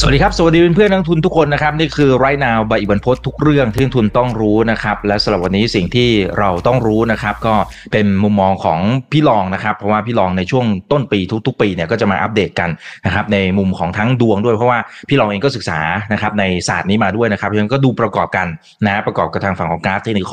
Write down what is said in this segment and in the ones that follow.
สวัสดีครับ สวัสดีเพื่อนนักทุนทุกคนนะครับ นี่คือไรนาวใบอิบันพศทุกเรื่องที่นักทุนต้องรู้นะครับ และสำหรับวันนี้สิ่งที่เราต้องรู้นะครับ ก็เป็นมุมมองของพี่รองนะครับ เพราะว่าพี่รองในช่วงต้นปีทุก ๆ ปีเนี่ยก็จะมาอัปเดตกันนะครับ ในมุมของทั้งดวงด้วยเพราะว่าพี่รองเองก็ศึกษานะครับในศาสตร์นี้มาด้วยนะครับเพราะฉะนั้นก็ดูประกอบกันนะประกอบกับทางฝั่งของกราฟเทคนิค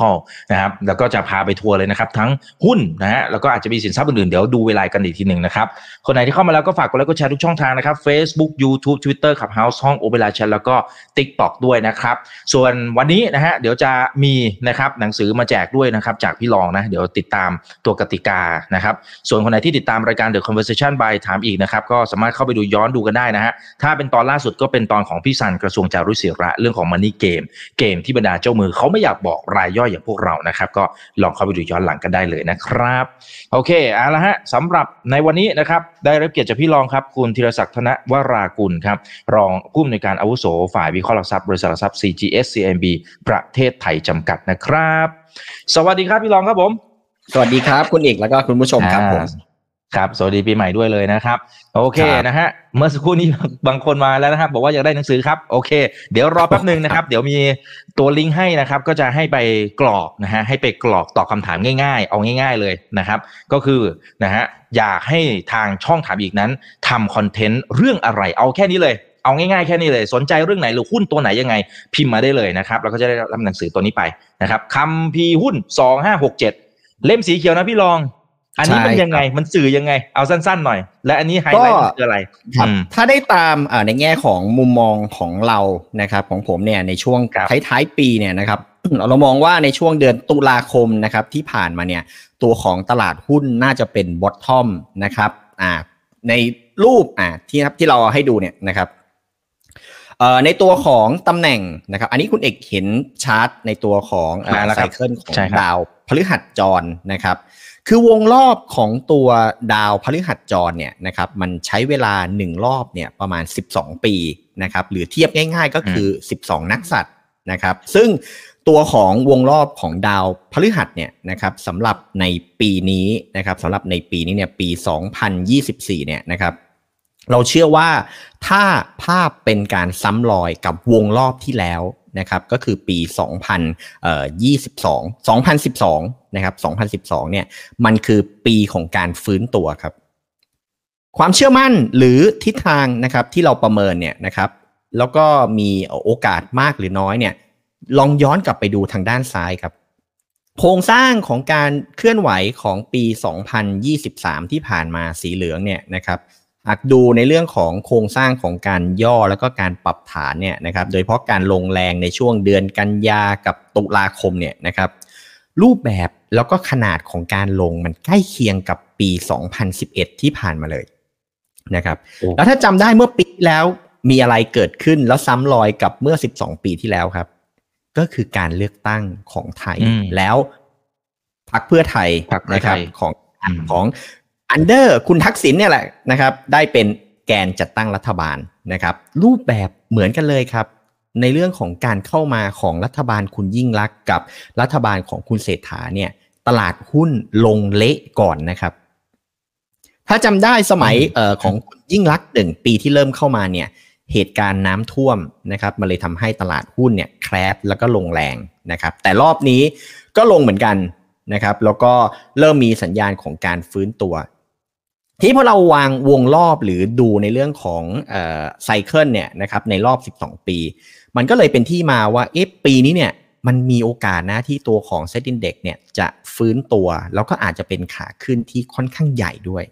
นะครับแล้วก็จะพาไปทัวร์เลยนะครับ ทั้งหุ้นนะฮะแล้วก็อาจจะมีสินทรัพย์อื่นๆเดี๋ยวดูเวลากันอีกทีหนึ่งนะครับคนไหนที่เข้ามาแล้วก็ฝากกดไลค์กดแชร์ทุกช่องทางนะครับ Facebook YouTube Twitter ขับ House ห้องโอเปร่าแชร์แล้วก็ TikTok ด้วยนะครับ ส่วนวันนี้นะฮะเดี๋ยวจะมีนะครับหนังสือมาแจกด้วยนะครับจากพี่รองนะเดี๋ยวติดตามตัวกติกานะครับ ส่วนคนไหนที่ติดตามรายการ The Conversation by ถามอีกนะครับก็สามารถเข้าไปดูย้อนดูกันได้นะฮะถ้าเป็นตอนล่าสุดก็เป็นตอนของพี่สันกระทรวงจารุศิระเรื่องของ Money Game เกมที่บรรดาเจ้ามือเขาไม่อยากบอกรายย่อยอย่างพวกเรานะครับ ก็ลองเข้าไปดูย้อนหลังกันได้เลยนะครับ โอเคเอาละฮะสำหรับในวันนี้นะครับได้รับเกียรติจากพี่รองครับ คุณธีรศักดิ์ธนวรากุลครับรองผู้อำนวยการอาวุโสฝ่ายวิเคราะห์หลักทรัพย์บริษัทหลักทรัพย์ CGS CMB ประเทศไทยจำกัดนะครับ สวัสดีครับพี่รองครับผม สวัสดีครับคุณเอกแล้วก็คุณผู้ชมครับผมครับสวัสดีปีใหม่ด้วยเลยนะครับ โอเคครับนะฮะเมื่อสักครู่นี้บางคนมาแล้วนะครับ บอกว่าอยากได้หนังสือครับโอเค เดี๋ยวรอแป๊บหนึ่งนะครับ เดี๋ยวมีตัวลิงก์ให้นะครับ ก็จะให้ไปกรอกนะฮะให้ไปกรอกตอบคำถามง่าย ๆ เอาง่าย ๆเลยนะครับ ก็คือนะฮะอยากให้ทางช่องถามอีกนั้นทำคอนเทนต์เรื่องอะไรเอาแค่นี้เลย เอาง่ายๆแค่นี้เลย สนใจเรื่องไหนหรือหุ้นตัวไหนยังไง พิมพ์มาได้เลยนะครับเราก็จะได้รับหนังสือตัวนี้ไปนะครับคำพีร์หุ้นสองห้าหกเจ็ดเล่มสีเขียวนะพี่รอง อันนี้มันใช่ยังไงมันสื่อยังไง เอาสั้นๆหน่อย และอันนี้ไฮไลท์มันคืออะไรครับอืมถ้าได้ตามเอ่อในแง่ของมุมมองของเรานะครับ ของผมเนี่ยในช่วงครับท้ายๆปีเนี่ยนะครับเรามองว่าในช่วงเดือนตุลาคมนะครับที่ผ่านมาเนี่ยตัวของตลาดหุ้นน่าจะเป็นบอททอมนะครับอ่าในรูปอ่าที่ครับที่เราให้ดูเนี่ยนะครับเอ่อ ในตัวของตำแหน่งนะครับ อันนี้คุณเอกเห็นชาร์ตในตัวของมาแล้วไซครับเคิลของใช่ครับดาวพฤหัสจรนะครับ คือวงรอบของตัวดาวพฤหัสจรเนี่ยนะครับมันใช้เวลา 1 รอบเนี่ยประมาณ 12 ปีนะครับหรือเทียบง่ายๆก็คือ 12 นักสัตว์นะครับ ซึ่งตัวของวงรอบของดาวพฤหัสเนี่ยนะครับสำหรับในปีนี้นะครับสำหรับในปีนี้เนี่ยปี 2024เนี่ยนะครับ เราเชื่อว่าถ้าภาพเป็นการซ้ำรอยกับวงรอบที่แล้วนะครับก็คือปี 2022 2012 นะครับ 2012 เนี่ยมันคือปีของการฟื้นตัวครับ ความเชื่อมั่นหรือทิศทางนะครับที่เราประเมินเนี่ยนะครับ แล้วก็มีโอกาสมากหรือน้อยเนี่ยลองย้อนกลับไปดูทางด้านซ้ายครับ โครงสร้างของการเคลื่อนไหวของปี 2023 ที่ผ่านมาสีเหลืองเนี่ยนะครับ หากดูในเรื่องของโครงสร้างของการย่อแล้วก็การปรับฐานเนี่ยนะครับโดยเฉพาะการลงแรงในช่วงเดือนกันยากับตุลาคมเนี่ยนะครับรูปแบบแล้วก็ขนาดของการลงมันใกล้เคียงกับปี 2011 ที่ผ่านมาเลยนะครับโอ้แล้วถ้าจำได้เมื่อปีที่แล้วมีอะไรเกิดขึ้นแล้วซ้ำรอยกับเมื่อ 12 ปีที่แล้วครับ ก็คือการเลือกตั้งของไทยอืมแล้วพรรคเพื่อไทยพรรคเพื่อนะครัไทบยของอืมของ อันเดอร์คุณทักษิณเนี่ยแหละนะครับ ได้เป็นแกนจัดตั้งรัฐบาลนะครับ รูปแบบเหมือนกันเลยครับ ในเรื่องของการเข้ามาของรัฐบาลคุณยิ่งลักษณ์กับรัฐบาลของคุณเศรษฐาเนี่ย ตลาดหุ้นลงเละก่อนนะครับ ถ้าจำได้สมัยอืมเอ่อของคุณยิ่งลักษณ์หนึ่งปีที่เริ่มเข้ามาเนี่ยเหตุการณ์น้ำท่วมนะครับมันเลยทำให้ตลาดหุ้นเนี่ย crash แล้วก็ลงแรงนะครับ แต่รอบนี้ก็ลงเหมือนกันนะครับ แล้วก็เริ่มมีสัญญาณของการฟื้นตัว ทีนี้พอเราวางวงรอบหรือดูในเรื่องของเอ่อ cycle เนี่ยนะครับในรอบ 12 ปี มันก็เลยเป็นที่มาว่าเอ๊ะปีนี้เนี่ยมันมีโอกาสนะที่ตัวของ SET Index เนี่ยจะฟื้นตัว แล้วก็อาจจะเป็นขาขึ้นที่ค่อนข้างใหญ่ด้วย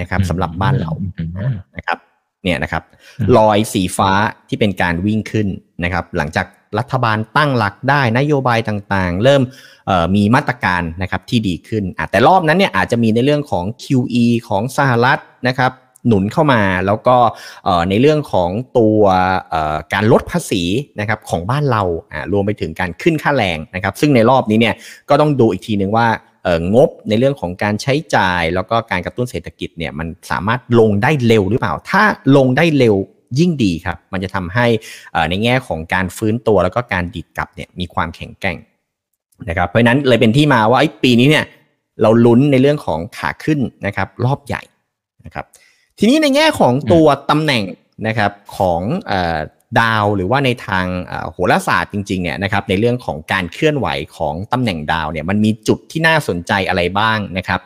นะครับสำหรับบ้านเราอืมนะครับเนี่ยนะครับอืมรอยสีฟ้าที่เป็นการวิ่งขึ้นนะครับ หลังจาก รัฐบาลตั้งหลักได้นโยบายต่างๆ เริ่มมีมาตรการนะครับที่ดีขึ้น แต่รอบนั้นเนี่ยอาจจะมีในเรื่องของ QE ของสหรัฐนะครับหนุนเข้ามาแล้วก็ในเรื่องของตัวการลดภาษีนะครับของบ้านเรารวมไปถึงการขึ้นค่าแรงนะครับซึ่งในรอบนี้เนี่ยก็ต้องดูอีกทีหนึ่งว่างบในเรื่องของการใช้จ่าย แล้วก็การกระตุ้นเศรษฐกิจเนี่ยมันสามารถลงได้เร็วหรือเปล่า ถ้าลงได้เร็ว ยิ่งดีครับ มันจะทำให้เอ่อในแง่ของการฟื้นตัวแล้วก็การดีดกลับเนี่ยมีความแข็งแกร่งนะครับ เพราะฉะนั้นเลยเป็นที่มาว่าไอ้ปีนี้เนี่ยเราลุ้นในเรื่องของขาขึ้นนะครับ รอบใหญ่นะครับ ทีนี้ในแง่ของตัวตำแหน่งนะครับของดาวหรือว่าในทางโหราศาสตร์จริงๆเนี่ยนะครับในเรื่องของการเคลื่อนไหวของตำแหน่งดาวเนี่ยมันมีจุดที่น่าสนใจอะไรบ้างนะครับ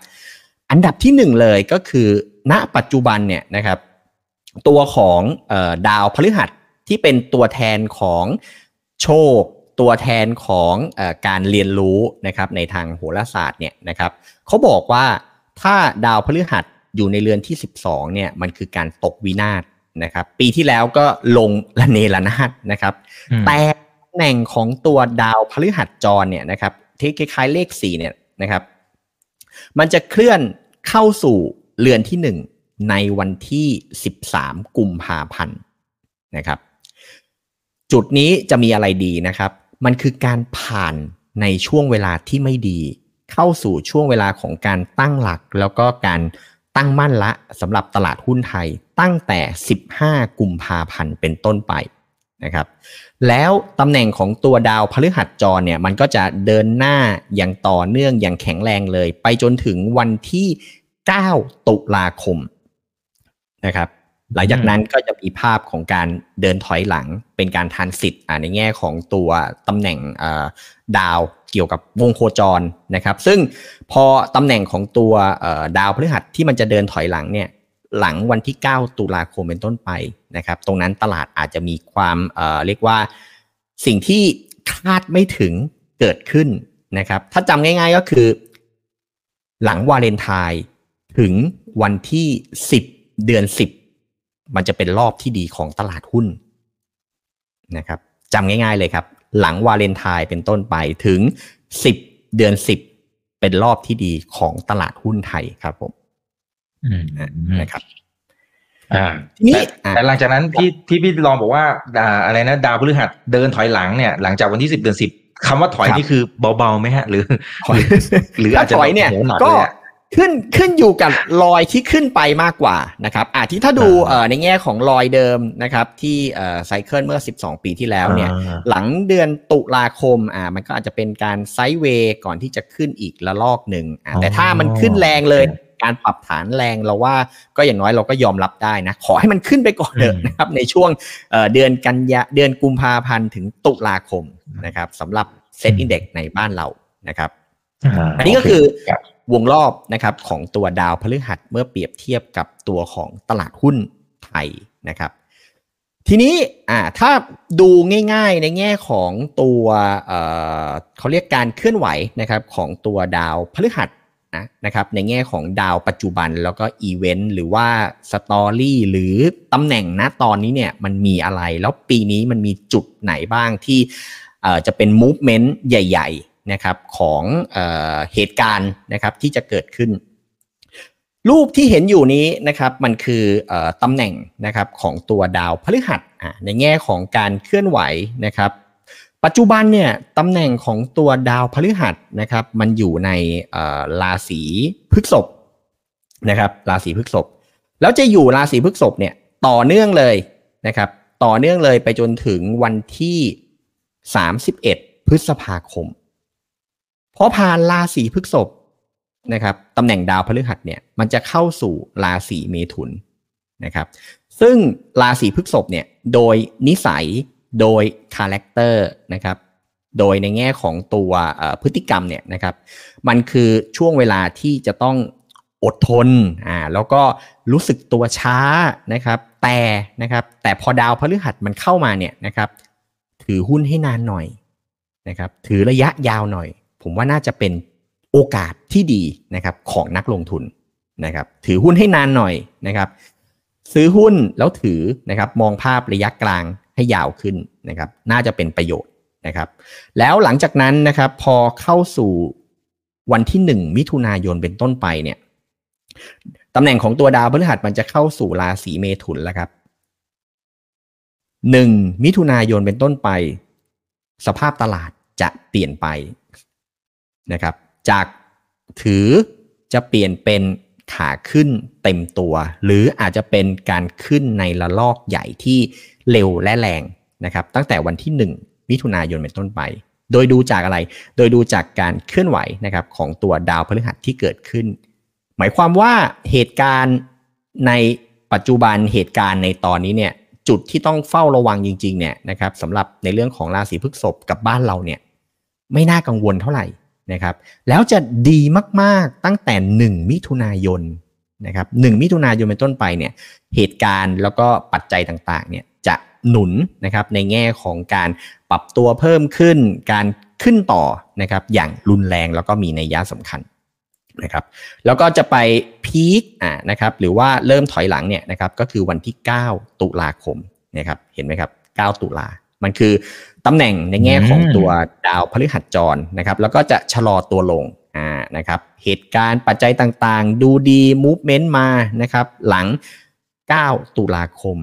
อันดับที่หนึ่งเลยก็คือ ณปัจจุบันเนี่ยนะครับ ตัวของดาวพฤหัสที่เป็นตัวแทนของโชค ตัวแทนของอการเรียนรู้นะครับในทางโหราศาสตร์เนี่ยนะครับเขาบอกว่าถ้าดาวพฤหัสอยู่ในเรือนที่ 12เนี่ยมันคือการตกวินาศนะครับ ปีที่แล้วก็ลงละเนระนาดนะครับ แต่ตำแหน่งของตัวดาวพฤหัสจรเนี่ยนะครับที่คล้ายๆเลขสี่เนี่ยนะครับ มันจะเคลื่อนเข้าสู่เรือนที่หนึ่ง ในวันที่สิบสามกุมภาพันธ์นะครับ จุดนี้จะมีอะไรดีนะครับ มันคือการผ่านในช่วงเวลาที่ไม่ดี เข้าสู่ช่วงเวลาของการตั้งหลัก แล้วก็การตั้งมั่นละสำหรับตลาดหุ้นไทยตั้งแต่ 15 กุมภาพันธ์เป็นต้นไปนะครับ แล้วตำแหน่งของตัวดาวพฤหัสจรเนี่ยมันก็จะเดินหน้าอย่างต่อเนื่องอย่างแข็งแรงเลย ไปจนถึงวันที่ 9 ตุลาคม นะครับ หลังจากนั้นก็จะมีภาพของการเดินถอยหลังเป็นการทานสิทธิ์ในแง่ของตัวตำแหน่งดาวเกี่ยวกับวงโคจรนะครับ ซึ่งพอตำแหน่งของตัวดาวพฤหัสที่มันจะเดินถอยหลังเนี่ยหลังวันที่ 9 ตุลาคมเป็นต้นไปนะครับ ตรงนั้นตลาดอาจจะมีความเเรียกว่าสิ่งที่คาดไม่ถึงเกิดขึ้นนะครับ ถ้าจำง่ายๆก็คือ หลังวาเลนไทน์ถึงวันที่ 10 เดือน10มันจะเป็นรอบที่ดีของตลาดหุ้นนะครับจำง่าย ๆเลยครับ หลังวาเลนไทน์เป็นต้นไปถึง10เดือน10เป็นรอบที่ดีของตลาดหุ้นไทยครับผมนะครับอ่าทีนี้แต่หลังจากนั้นที่ที่พี่ลองบอกว่าอะไรนะ ดาวพฤหัสเดินถอยหลังเนี่ย หลังจากวันที่สิบเดือนสิบคำว่าถอยนี่คือเบาๆไหมฮะ หรือ หรืออาจจะถอยเนี่ยก็ ขึ้นขึ้นอยู่กับรอยที่ขึ้นไปมากกว่านะครับอาที่ถ้าดูในแง่ของรอยเดิมนะครับ ที่ cycle เมื่อ 12 ปีที่แล้วเนี่ย หลังเดือนตุลาคมอ่ามันก็อาจจะเป็นการ sideway ก่อนที่จะขึ้นอีกระลอกหนึ่งแต่ถ้ามันขึ้นแรงเลยการปรับฐานแรงเราว่าก็อย่างน้อยเราก็ยอมรับได้นะ ขอให้มันขึ้นไปก่อนเถอะนะครับในช่วงเดือนกันยาเดือนกุมภาพันธ์ถึงตุลาคมนะครับสำหรับ SET Index ในบ้านเรานะครับ อันนี้ก็คือ วงรอบนะครับของตัวดาวพฤหัสเมื่อเปรียบเทียบกับตัวของตลาดหุ้นไทยนะครับ ทีนี้อ่าถ้าดูง่ายๆในแง่ของตัวเอ่อเขาเรียกการเคลื่อนไหวนะครับของตัวดาวพฤหัสนะนะครับในแง่ของดาวปัจจุบันแล้วก็อีเวนต์หรือว่าสตอรี่หรือตำแหน่งณตอนนี้เนี่ยมันมีอะไร แล้วปีนี้มันมีจุดไหนบ้างที่จะเป็นมูฟเมนต์ใหญ่ๆ นะครับของเอเหตุการณ์นะครับที่จะเกิดขึ้น รูปที่เห็นอยู่นี้นะครับมันคืออตำแหน่งนะครับของตัวดาวพฤหัสในแง่ของการเคลื่อนไหวนะครับปัจจุบันเนี่ยตำแหน่งของตัวดาวพฤหัสนะครับมันอยู่ในราศีพฤษภนะครับราศีพฤษภแล้วจะอยู่ราศีพฤษภเนี่ยต่อเนื่องเลยนะครับต่อเนื่องเลยไปจนถึงวันที่ 31 พฤษภาคม พอผ่านราศีพฤษภนะครับตำแหน่งดาวพฤหัสเนี่ยมันจะเข้าสู่ราศีเมถุนนะครับ ซึ่งราศีพฤษภเนี่ยโดยนิสัยโดย character นะครับโดยในแง่ของตัวพฤติกรรมเนี่ยนะครับ มันคือช่วงเวลาที่จะต้องอดทนอ่าแล้วก็รู้สึกตัวช้านะครับแต่นะครับแต่พอดาวพฤหัสมันเข้ามาเนี่ยนะครับถือหุ้นให้นานหน่อยนะครับถือระยะยาวหน่อย ผมว่าน่าจะเป็นโอกาสที่ดีนะครับของนักลงทุนนะครับ ถือหุ้นให้นานหน่อยนะครับ ซื้อหุ้นแล้วถือนะครับมองภาพระยะกลางให้ยาวขึ้นนะครับ น่าจะเป็นประโยชน์นะครับ แล้วหลังจากนั้นนะครับพอเข้าสู่วันที่หนึ่งมิถุนายนเป็นต้นไปเนี่ยตำแหน่งของตัวดาวพฤหัสมันจะเข้าสู่ราศีเมถุนแล้วครับหนึ่งมิถุนายนเป็นต้นไป สภาพตลาดจะเปลี่ยนไป นะครับ จากถือจะเปลี่ยนเป็นขาขึ้นเต็มตัว หรืออาจจะเป็นการขึ้นในระลอกใหญ่ที่เร็วและแรงนะครับ ตั้งแต่วันที่ 1 มิถุนายนเป็นต้นไป โดยดูจากอะไร โดยดูจากการเคลื่อนไหวนะครับของตัวดาวพฤหัสที่เกิดขึ้น หมายความว่าเหตุการณ์ในปัจจุบันเหตุการณ์ในตอนนี้เนี่ยจุดที่ต้องเฝ้าระวังจริงๆเนี่ยนะครับสำหรับในเรื่องของราศีพฤษภกับบ้านเราเนี่ยไม่น่ากังวลเท่าไหร่ นะครับแล้วจะดีมากๆตั้งแต่ 1 มิถุนายนนะครับหมิถุนายนเป็นต้นไปเนี่ยเหตุการณ์แล้วก็ปัจจัยต่างๆเนี่ยจะหนุนนะครับในแง่ของการปรับตัวเพิ่มขึ้น การขึ้นต่อนะครับอย่างรุนแรงแล้วก็มีในยะสำคัญนะครับแล้วก็จะไปพีคอ่านะครับหรือว่าเริ่มถอยหลังเนี่ยนะครับก็คือวันที่ 9 ตุลาคมนะครับเห็นไหมครับ 9 ตุลามันคือ ตำแหน่งในแง่ของตัวดาวพฤหัสจรนะครับ แล้วก็จะชะลอตัวลงอ่านะครับเหตุการณ์ปัจจัยต่างๆ ดูดีมูฟเมนต์มานะครับ หลัง 9 ตุลาคม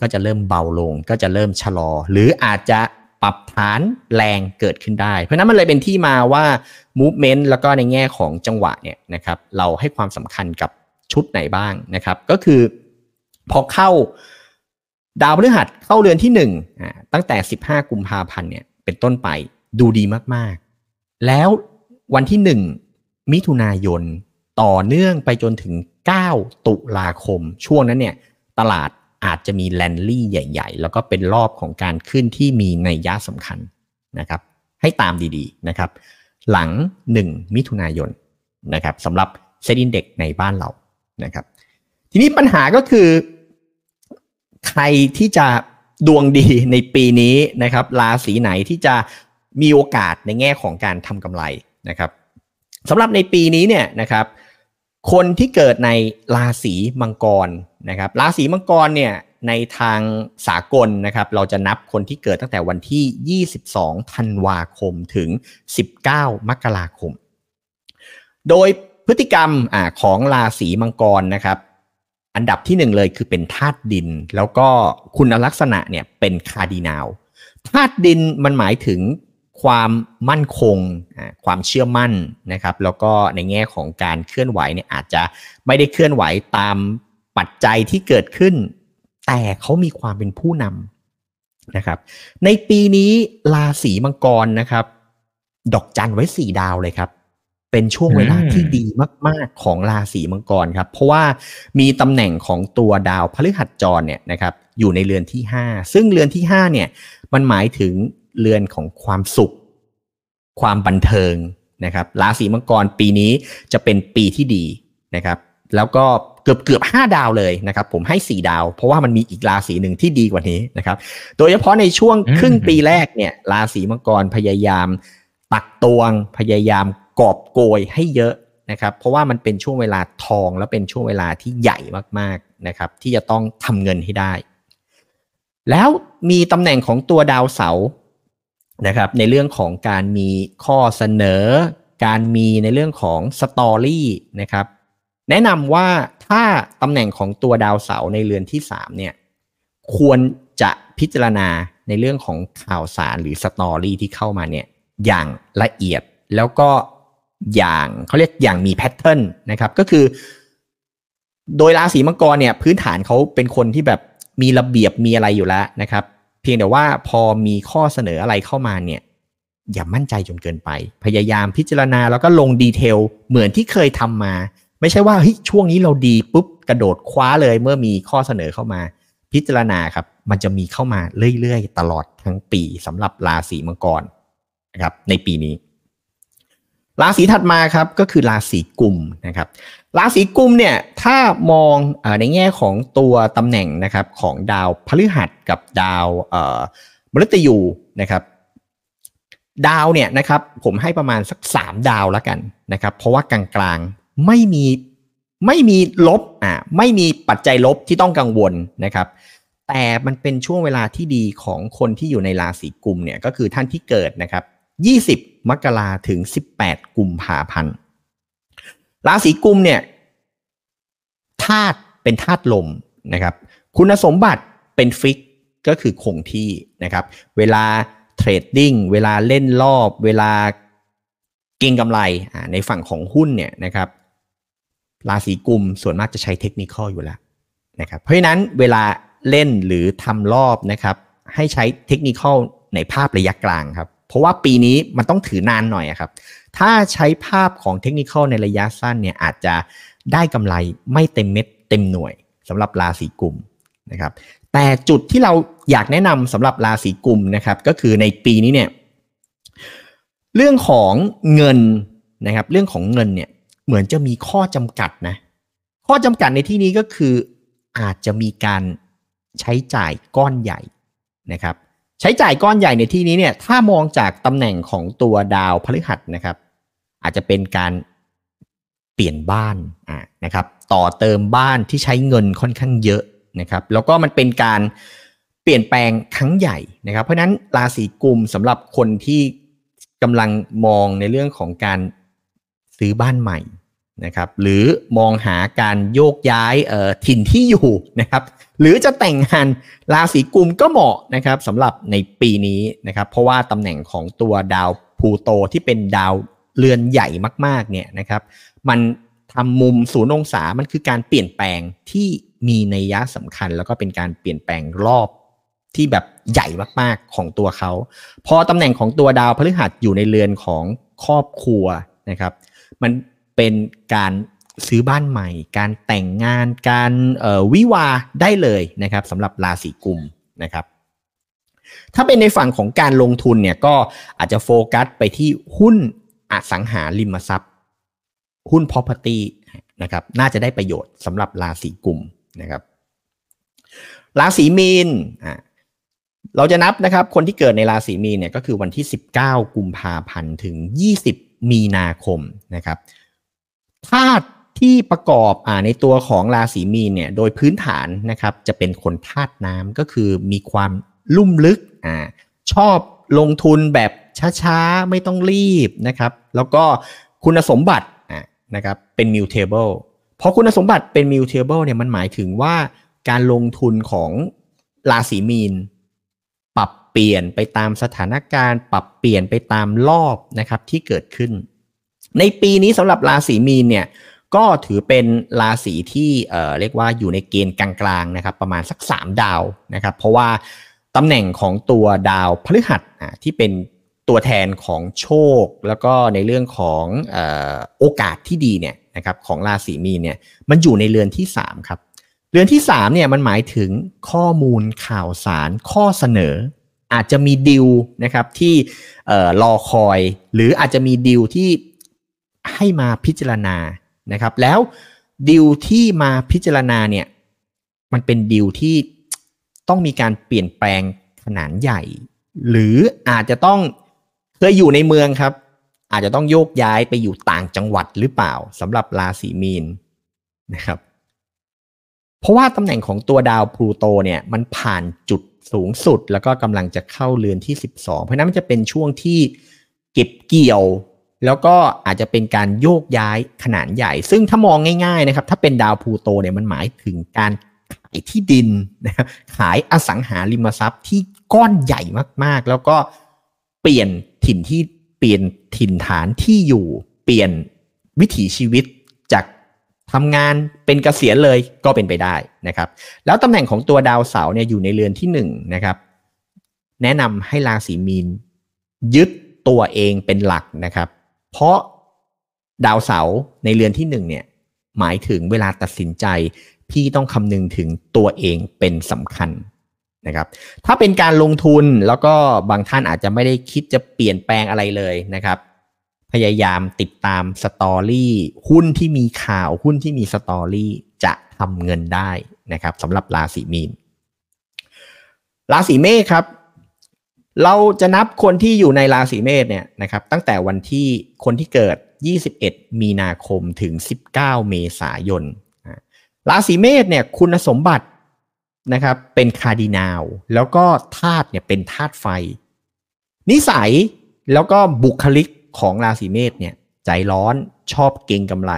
ก็จะเริ่มเบาลง ก็จะเริ่มชะลอ หรืออาจจะปรับฐานแรงเกิดขึ้นได้ เพราะนั้นมันเลยเป็นที่มาว่า movement แล้วก็ในแง่ของจังหวะเนี่ยนะครับ เราให้ความสำคัญกับชุดไหนบ้างนะครับ ก็คือพอเข้า ดาวพฤหัสเข้าเรือนที่หนึ่งตั้งแต่ 15 กุมภาพันธ์เนี่ยเป็นต้นไปดูดีมากๆ แล้ววันที่หนึ่งมิถุนายนต่อเนื่องไปจนถึง 9 ตุลาคม ช่วงนั้นเนี่ยตลาดอาจจะมีแลนลี่ใหญ่ ๆ แล้วก็เป็นรอบของการขึ้นที่มีในยะสำคัญนะครับ ให้ตามดีๆนะครับ หลัง 1 มิถุนายนนะครับสำหรับเซ็นดินเด็กในบ้านเรานะครับ ทีนี้ปัญหาก็คือ ใครที่จะดวงดีในปีนี้นะครับราศีไหนที่จะมีโอกาสในแง่ของการทำกำไรนะครับสำหรับในปีนี้เนี่ยนะครับ คนที่เกิดในราศีมังกรนะครับ ราศีมังกรเนี่ยในทางสากลนะครับ เราจะนับคนที่เกิดตั้งแต่วันที่ 22 ธันวาคมถึง 19 มกราคม โดยพฤติกรรมอของราศีมังกรนะครับ อันดับที่หนึ่งเลยคือเป็นธาตุดิน แล้วก็คุณลักษณะเนี่ยเป็นคาร์ดินาลธาตุดินมันหมายถึงความมั่นคง ความเชื่อมั่นนะครับ แล้วก็ในแง่ของการเคลื่อนไหวเนี่ยอาจจะไม่ได้เคลื่อนไหวตามปัจจัยที่เกิดขึ้น แต่เขามีความเป็นผู้นำนะครับ ในปีนี้ราศีมังกรนะครับ ดอกจันไว้สี่ดาวเลยครับ เป็นช่วงเวลาที่ดีมาก ๆ ของราศีมังกรครับ เพราะว่ามีตำแหน่งของตัวดาวพฤหัสจรเนี่ยนะครับอยู่ในเรือนที่ห้าซึ่งเรือนที่ห้าเนี่ย มันหมายถึงเรือนของความสุข ความบันเทิงนะครับราศีมังกรปีนี้จะเป็นปีที่ดีนะครับ แล้วก็เกือบเกือบห้าดาวเลยนะครับ ผมให้สี่ดาว เพราะว่ามันมีอีกราศีหนึ่งที่ดีกว่านี้นะครับ โดยเฉพาะในช่วงครึ่งปีแรกเนี่ยราศีมังกรพยายามตักตวงพยายาม กอบโกยให้เยอะนะครับเพราะว่ามันเป็นช่วงเวลาทองและเป็นช่วงเวลาที่ใหญ่มากๆนะครับที่จะต้องทำเงินให้ได้ แล้วมีตำแหน่งของตัวดาวเสาร์นะครับในเรื่องของการมีข้อเสนอ การมีในเรื่องของสตอรี่นะครับแนะนำว่าถ้าตำแหน่งของตัวดาวเสาร์ในเรือนที่3เนี่ยควรจะพิจารณาในเรื่องของข่าวสารหรือ story ที่เข้ามาเนี่ยอย่างละเอียดแล้วก็ อย่างเขาเรียกอย่างมี pattern นะครับ ก็คือ โดยราศีมังกรเนี่ย พื้นฐานเขาเป็นคนที่แบบมีระเบียบมีอะไรอยู่แล้วนะครับ เพียงแต่ว่าพอมีข้อเสนออะไรเข้ามาเนี่ย อย่ามั่นใจจนเกินไป พยายามพิจารณาแล้วก็ลง detail เหมือนที่เคยทำมา ไม่ใช่ว่าเฮ้ยช่วงนี้เราดีปุ๊บกระโดดคว้าเลยเมื่อมีข้อเสนอเข้ามา พิจารณาครับ มันจะมีเข้ามาเรื่อยๆ ตลอดทั้งปีสำหรับราศีมังกรนะครับในปีนี้ ราศีถัดมาครับก็คือราศีกุมนะครับราศีกุมเนี่ยถ้ามองอในแง่ของตัวตำแหน่งนะครับของดาวพฤหัสกับดาวมฤตยูนะครับดาวเนี่ยนะครับผมให้ประมาณสักสามดาวแล้วกันนะครับเพราะว่ากลางๆไม่มีไม่มีลบอ่าไม่มีปัจจัยลบที่ต้องกังวลนะครับแต่มันเป็นช่วงเวลาที่ดีของคนที่อยู่ในราศีกุมภ์เนี่ยก็คือท่านที่เกิดนะครับ 20 มกราถึง 18 กุมภาพันธ์ราศีกุมภ์เนี่ยธาตุเป็นธาตุลมนะครับ คุณสมบัติเป็น fix ก็คือคงที่นะครับ เวลา trading เวลาเล่นรอบ เวลาเก็งกำไรในฝั่งของหุ้นเนี่ยนะครับราศีกุมส่วนมากจะใช้เทคนิคอยู่แล้วนะครับ เพราะฉะนั้นเวลาเล่นหรือทำรอบนะครับ ให้ใช้เทคนิคในภาพระยะกลางครับ เพราะว่าปีนี้มันต้องถือนานหน่อยครับ ถ้าใช้ภาพของเทคนิคในระยะสั้นเนี่ยอาจจะได้กำไรไม่เต็มเม็ดเต็มหน่วยสำหรับราศีกุมนะครับแต่จุดที่เราอยากแนะนำสำหรับราศีกุมนะครับ ก็คือในปีนี้เนี่ยเรื่องของเงินนะครับ เรื่องของเงินเนี่ยเหมือนจะมีข้อจำกัดนะข้อจำกัดในที่นี้ก็คืออาจจะมีการใช้จ่ายก้อนใหญ่นะครับ ใช้จ่ายก้อนใหญ่ในที่นี้เนี่ยถ้ามองจากตำแหน่งของตัวดาวพฤหัสนะครับ อาจจะเป็นการเปลี่ยนบ้านอ่านะครับ ต่อเติมบ้านที่ใช้เงินค่อนข้างเยอะนะครับ แล้วก็มันเป็นการเปลี่ยนแปลงครั้งใหญ่นะครับ เพราะนั้นราศีกุมสำหรับคนที่กำลังมองในเรื่องของการซื้อบ้านใหม่ นะครับหรือมองหาการโยกย้ายถิ่นที่อยู่นะครับหรือจะแต่งงานราศีกุมก็เหมาะนะครับสำหรับในปีนี้นะครับเพราะว่าตำแหน่งของตัวดาวพูโตที่เป็นดาวเรือนใหญ่มากๆเนี่ยนะครับมันทำมุมศูนย์องศามันคือการเปลี่ยนแปลงที่มีนัยยะสำคัญ แล้วก็เป็นการเปลี่ยนแปลงรอบที่แบบใหญ่มากๆของตัวเขา พอตำแหน่งของตัวดาวพฤหัสอยู่ในเรือนของครอบครัวนะครับ มัน เป็นการซื้อบ้านใหม่ การแต่งงาน การวิวาได้เลยนะครับสำหรับราศีกุมนะครับ ถ้าเป็นในฝั่งของการลงทุนเนี่ยก็อาจจะโฟกัสไปที่หุ้นอสังหาริมทรัพย์ หุ้น property นะครับน่าจะได้ประโยชน์สำหรับราศีกุมนะครับราศีมีนอ่าเราจะนับนะครับ คนที่เกิดในราศีมีนเนี่ยก็คือวันที่ 19 กุมภาพันธ์ถึง 20 มีนาคมนะครับ ธาตุที่ประกอบอ่าในตัวของราศีมีนเนี่ยโดยพื้นฐานนะครับจะเป็นคนธาตุน้ำก็คือมีความลุ่มลึกอ่าชอบลงทุนแบบช้าๆ ไม่ต้องรีบนะครับแล้วก็คุณสมบัติอ่านะครับเป็น mutable พอคุณสมบัติเป็น mutable เนี่ยมันหมายถึงว่าการลงทุนของราศีมีน ปรับเปลี่ยนไปตามสถานการณ์ ปรับเปลี่ยนไปตามรอบนะครับที่เกิดขึ้น ในปีนี้สำหรับราศีมีนเนี่ยก็ถือเป็นราศีที่เอ่อเรียกว่าอยู่ในเกณฑ์กลางๆนะครับประมาณสัก 3 ดาวนะครับเพราะว่าตำแหน่งของตัวดาวพฤหัสอะที่เป็นตัวแทนของโชค แล้วก็ในเรื่องของอโอกาสที่ดีเนี่ยนะครับของราศีมีนเนี่ยมันอยู่ในเรือนที่ 3 ครับ เรือนที่3เนี่ยมันหมายถึงข้อมูลข่าวสารข้อเสนอ อาจจะมีดิวนะครับที่รอคอย หรืออาจจะมีดิวที่ ให้มาพิจารณานะครับ แล้วดิวที่มาพิจารณาเนี่ยมันเป็นดิวที่ต้องมีการเปลี่ยนแปลงขนาดใหญ่ หรืออาจจะต้องเคยอยู่ในเมืองครับ อาจจะต้องโยกย้ายไปอยู่ต่างจังหวัดหรือเปล่าสำหรับราศีมีนนะครับ เพราะว่าตำแหน่งของตัวดาวพลูโตเนี่ยมันผ่านจุดสูงสุด แล้วก็กำลังจะเข้าเรือนที่ 12 เพราะนั้นมันจะเป็นช่วงที่เก็บเกี่ยว แล้วก็อาจจะเป็นการโยกย้ายขนาดใหญ่ ซึ่งถ้ามองง่ายๆนะครับ ถ้าเป็นดาวพูโตเนี่ยมันหมายถึงการขายที่ดินนะครับขายอสังหาริมทรัพย์ที่ก้อนใหญ่มากๆ แล้วก็เปลี่ยนถิ่นที่เปลี่ยนถิ่นฐานที่อยู่ เปลี่ยนวิถีชีวิตจากทำงานเป็นเกษียณเลยก็เป็นไปได้นะครับ แล้วตำแหน่งของตัวดาวเสาร์เนี่ยอยู่ในเรือนที่หนึ่งนะครับ แนะนำให้ราศีมีนยึดตัวเองเป็นหลักนะครับ เพราะดาวเสาร์ในเรือนที่หนึ่งเนี่ยหมายถึงเวลาตัดสินใจ พี่ต้องคำนึงถึงตัวเองเป็นสำคัญนะครับ ถ้าเป็นการลงทุนแล้วก็บางท่านอาจจะไม่ได้คิดจะเปลี่ยนแปลงอะไรเลยนะครับ พยายามติดตามสตอรี่หุ้นที่มีข่าวหุ้นที่มีสตอรี่จะทำเงินได้นะครับสำหรับราศีมีนราศีเมษครับ เราจะนับคนที่อยู่ในราศีเมษเนี่ยนะครับตั้งแต่วันที่คนที่เกิด 21 มีนาคมถึง 19 เมษายนราศีเมษเนี่ยคุณสมบัตินะครับเป็นคาร์ดินาลแล้วก็ธาตุเนี่ยเป็นธาตุไฟ นิสัยแล้วก็บุคลิกของราศีเมษเนี่ยใจร้อนชอบเก่งกำไร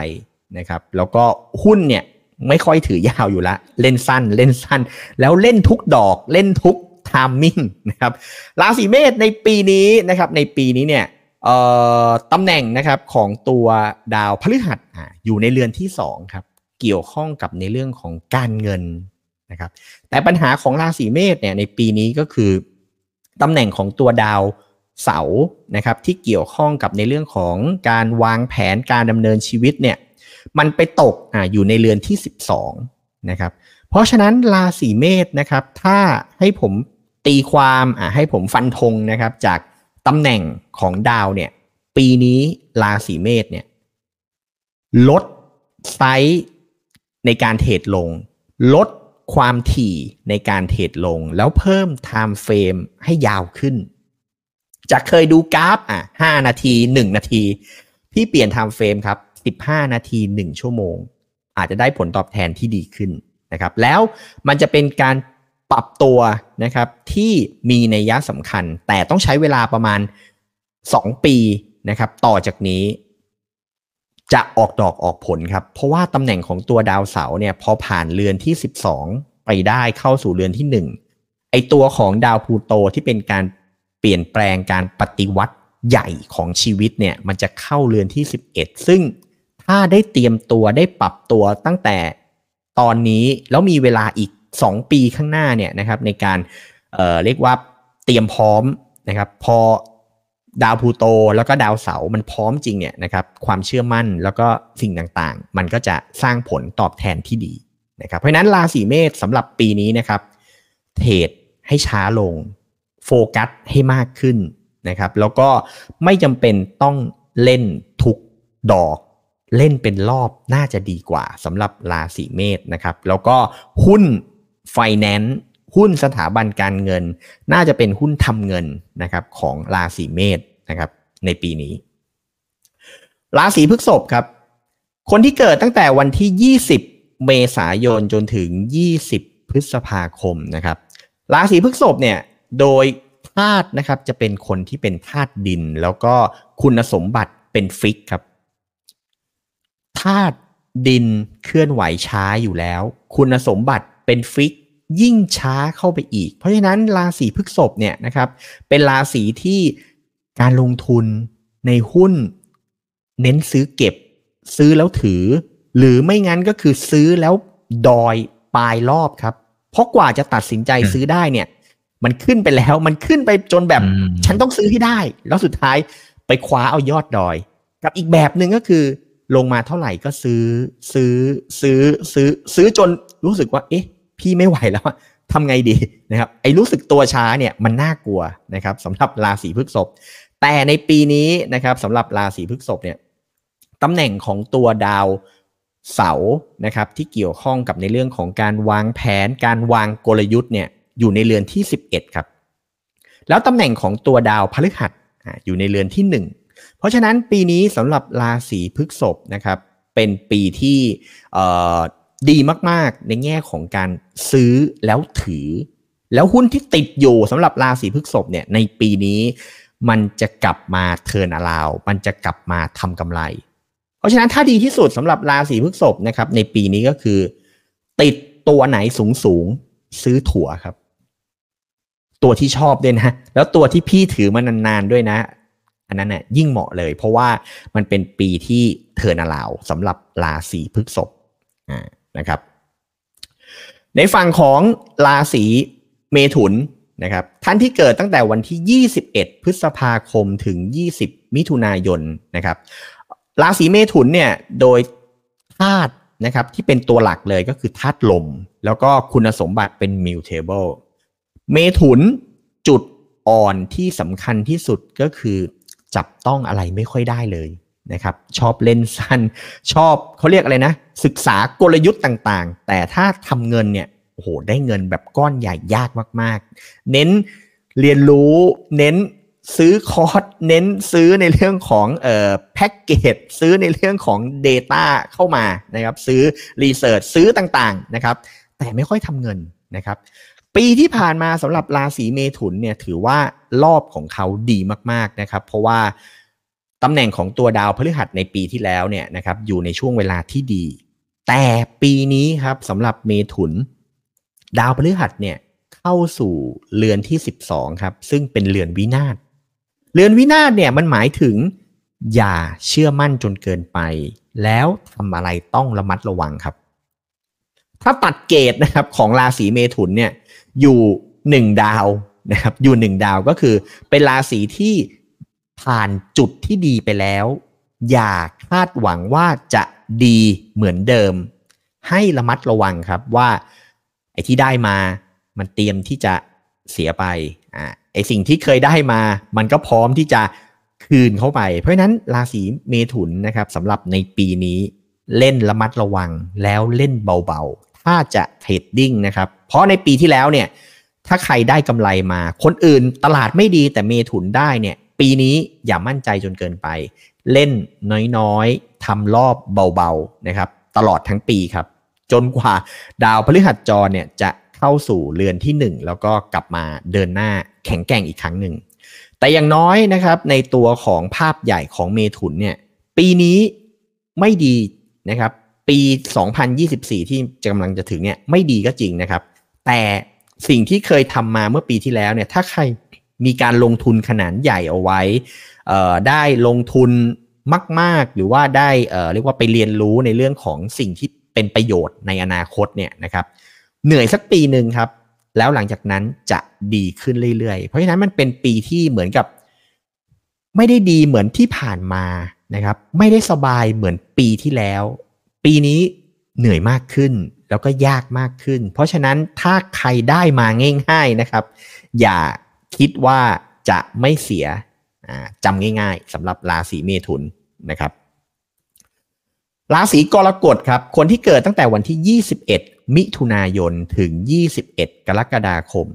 นะครับแล้วก็หุ้นเนี่ยไม่ค่อยถือยาวอยู่ละ เล่นสั้นเล่นสั้น แล้วเล่นทุกดอกเล่นทุก ทามมิ่งนะครับราศีเมษในปีนี้นะครับในปีนี้เนี่ยตำแหน่งนะครับของตัวดาวพฤหัสอยู่ในเรือนที่2ครับเกี่ยวข้องกับในเรื่องของการเงินนะครับแต่ปัญหาของราศีเมษเนี่ยในปีนี้ก็คือตำแหน่งของตัวดาวเสาร์นะครับที่เกี่ยวข้องกับในเรื่องของการวางแผนการดำเนินชีวิตเนี่ยมันไปตกอ่าอยู่ในเรือนที่ 12นะครับเพราะฉะนั้นราศีเมษนะครับถ้าให้ผม ตีความอ่าให้ผมฟันธงนะครับ จากตำแหน่งของดาวเนี่ย ปีนี้ราศีเมษเนี่ยลดไซส์ในการเทรดลง ลดความถี่ในการเทรดลง แล้วเพิ่ม time frame ให้ยาวขึ้น จากเคยดูกราฟอะห้านาทีหนึ่งนาที พี่เปลี่ยน time frame ครับสิบห้านาทีหนึ่งชั่วโมง อาจจะได้ผลตอบแทนที่ดีขึ้นนะครับ แล้วมันจะเป็นการ ปรับตัวนะครับที่มีในยะสำคัญ แต่ต้องใช้เวลาประมาณ 2 ปีนะครับต่อจากนี้จะออกดอกออกผลครับ เพราะว่าตำแหน่งของตัวดาวเสาร์เนี่ยพอผ่านเรือนที่ 12 ไปได้เข้าสู่เรือนที่ 1 ไอตัวของดาวพลูโตที่เป็นการเปลี่ยนแปลงการปฏิวัติใหญ่ของชีวิตเนี่ยมันจะเข้าเรือนที่ 11 ซึ่งถ้าได้เตรียมตัวได้ปรับตัวตั้งแต่ตอนนี้แล้วมีเวลาอีก 2 ปีข้างหน้าเนี่ยนะครับในการเเรียกว่าเตรียมพร้อมนะครับพอดาวพูโตแล้วก็ดาวเสา มันพร้อมจริงเนี่ยนะครับความเชื่อมั่นแล้วก็สิ่งต่างๆ มันก็จะสร้างผลตอบแทนที่ดีนะครับเพราะนั้นราศีเมษสำหรับปีนี้นะครับเทรดให้ช้าลง โฟกัสให้มากขึ้นนะครับแล้วก็ไม่จำเป็นต้องเล่นทุกดอก เล่นเป็นรอบน่าจะดีกว่าสำหรับราศีเมษนะครับแล้วก็หุ้น ไฟแนนซ์หุ้นสถาบันการเงิน น่าจะเป็นหุ้นทำเงินนะครับของราศีเมษนะครับในปีนี้ ราศีพฤษภครับ คนที่เกิดตั้งแต่วันที่ 20 เมษายนจนถึง 20 พฤษภาคมนะครับ ราศีพฤษภเนี่ยโดยธาตุนะครับจะเป็นคนที่เป็นธาตุดิน แล้วก็คุณสมบัติเป็นฟิกครับธาตุดินเคลื่อนไหวช้าอยู่แล้ว คุณสมบัติเป็นฟิก ยิ่งช้าเข้าไปอีก เพราะฉะนั้นราศีพฤษภเนี่ยนะครับ เป็นราศีที่การลงทุนในหุ้น เน้นซื้อเก็บ ซื้อแล้วถือ หรือไม่งั้นก็คือซื้อแล้วดอยปลายรอบครับ เพราะกว่าจะตัดสินใจซื้อได้เนี่ย มันขึ้นไปแล้วมันขึ้นไปจนแบบอืมฉันต้องซื้อให้ได้ แล้วสุดท้ายไปคว้าเอายอดดอย กับอีกแบบหนึ่งก็คือ ลงมาเท่าไหร่ก็ซื้อซื้อซื้อซื้อ ซื้อจนรู้สึกว่า เอ๊ะ พี่ไม่ไหวแล้วอะทำไงดีนะครับไอ้รู้สึกตัวช้าเนี่ยมันน่ากลัวนะครับสำหรับราศีพฤษภแต่ในปีนี้นะครับสำหรับราศีพฤษภเนี่ยตำแหน่งของตัวดาวเสานะครับที่เกี่ยวข้องกับในเรื่องของการวางแผน การวางกลยุทธ์เนี่ยอยู่ในเรือนที่ 11 ครับ แล้วตำแหน่งของตัวดาวพฤหัสอยู่ในเรือนที่ 1 เพราะฉะนั้นปีนี้สำหรับราศีพฤษภนะครับเป็นปีที่ ดีมากๆ ในแง่ของการซื้อแล้วถือ แล้วหุ้นที่ติดอยู่สำหรับราศีพฤษภเนี่ยในปีนี้ มันจะกลับมาเทิร์นอราว มันจะกลับมาทำกำไร เพราะฉะนั้นถ้าดีที่สุดสำหรับราศีพฤษภนะครับ ในปีนี้ก็คือ ติดตัวไหนสูงสูงซื้อถั่วครับ ตัวที่ชอบด้วยนะ แล้วตัวที่พี่ถือมานานๆด้วยนะ อันนั้นน่ะยิ่งเหมาะเลย เพราะว่ามันเป็นปีที่เทิร์นอราวสำหรับราศีพฤษภอ่า นะครับ ในฝั่งของราศีเมถุนนะครับท่านที่เกิดตั้งแต่วันที่ 21 พฤษภาคมถึง 20 มิถุนายนนะครับราศีเมถุนเนี่ยโดยธาตุนะครับที่เป็นตัวหลักเลยก็คือธาตุลม แล้วก็คุณสมบัติเป็น mutable เมถุนจุดอ่อนที่สำคัญที่สุดก็คือจับต้องอะไรไม่ค่อยได้เลย นะครับชอบเล่นสั้น ชอบเขาเรียกอะไรนะ ศึกษากลยุทธ์ต่างๆ แต่ถ้าทำเงินเนี่ยโอ้โหได้เงินแบบก้อนใหญ่ยากมากๆ เน้นเรียนรู้เน้นซื้อคอร์สเน้นซื้อในเรื่องของเอ่อแพ็กเกจซื้อในเรื่องของ Data เข้ามานะครับซื้อรีเสิร์ชซื้อต่างๆนะครับแต่ไม่ค่อยทำเงินนะครับปีที่ผ่านมาสำหรับราศีเมถุนเนี่ยถือว่ารอบของเขาดีมากๆนะครับเพราะว่า ตำแหน่งของตัวดาวพฤหัสในปีที่แล้วเนี่ยนะครับอยู่ในช่วงเวลาที่ดี แต่ปีนี้ครับสำหรับเมถุน ดาวพฤหัสเนี่ยเข้าสู่เรือนที่ 12ครับซึ่งเป็นเรือนวินาศเรือนวินาศเนี่ยมันหมายถึง อย่าเชื่อมั่นจนเกินไป แล้วทำอะไรต้องระมัดระวังครับ ถ้าตัดเกรดนะครับของราศีเมถุนเนี่ยอยู่หนึ่งดาวนะครับอยู่หนึ่งดาวก็คือเป็นราศีที่ ผ่านจุดที่ดีไปแล้ว อย่าคาดหวังว่าจะดีเหมือนเดิม ให้ระมัดระวังครับว่าไอ้ที่ได้มา มันเตรียมที่จะเสียไปอ่าไอ้สิ่งที่เคยได้มา มันก็พร้อมที่จะคืนเข้าไป เพราะฉะนั้นราศีเมถุนนะครับสำหรับในปีนี้เล่นระมัดระวังแล้วเล่นเบาๆ ถ้าจะเทรดดิ้งนะครับ เพราะในปีที่แล้วเนี่ย ถ้าใครได้กำไรมา คนอื่นตลาดไม่ดีแต่เมถุนได้เนี่ย ปีนี้อย่ามั่นใจจนเกินไป เล่นน้อยๆทำรอบเบาๆนะครับตลอดทั้งปีครับ จนกว่าดาวพฤหัสจรเนี่ยจะเข้าสู่เรือนที่ 1 แล้วก็กลับมาเดินหน้าแข็งแกร่งอีกครั้งหนึ่งแต่อย่างน้อยนะครับในตัวของภาพใหญ่ของเมถุนเนี่ยปีนี้ไม่ดีนะครับปี 2024 ที่กำลังจะถึงเนี่ยไม่ดีก็จริงนะครับ แต่สิ่งที่เคยทำมาเมื่อปีที่แล้วเนี่ยถ้าใคร มีการลงทุนขนาดใหญ่เอาไว้ ได้ลงทุนมาก ๆ หรือว่าได้เรียกว่าไปเรียนรู้ในเรื่องของสิ่งที่เป็นประโยชน์ในอนาคตเนี่ยนะครับเหนื่อยสักปีหนึ่งครับ แล้วหลังจากนั้นจะดีขึ้นเรื่อย ๆ เพราะฉะนั้นมันเป็นปีที่เหมือนกับ ไม่ได้ดีเหมือนที่ผ่านมานะครับ ไม่ได้สบายเหมือนปีที่แล้ว ปีนี้เหนื่อยมากขึ้นแล้วก็ยากมากขึ้น เพราะฉะนั้นถ้าใครได้มาง่าย ๆนะครับ อย่า คิดว่าจะไม่เสียจำง่ายๆสำหรับราศีเมถุนนะครับ ราศีกรกฎครับ คนที่เกิดตั้งแต่วันที่ 21 มิถุนายนถึง 21 กรกฎาคม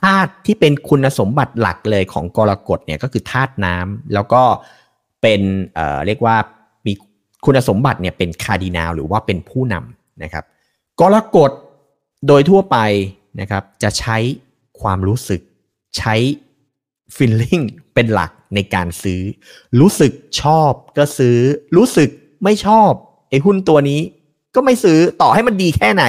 ธาตุที่เป็นคุณสมบัติหลักเลยของกรกฎเนี่ยก็คือธาตุน้ำแล้วก็เป็นเอ่อเรียกว่ามีคุณสมบัติเนี่ยเป็นคาร์ดินาลหรือว่าเป็นผู้นำนะครับกรกฎโดยทั่วไปนะครับจะใช้ความรู้สึก ใช้ feeling เป็นหลักในการซื้อ รู้สึกชอบก็ซื้อ รู้สึกไม่ชอบไอ้หุ้นตัวนี้ ก็ไม่ซื้อต่อให้มันดีแค่ไหน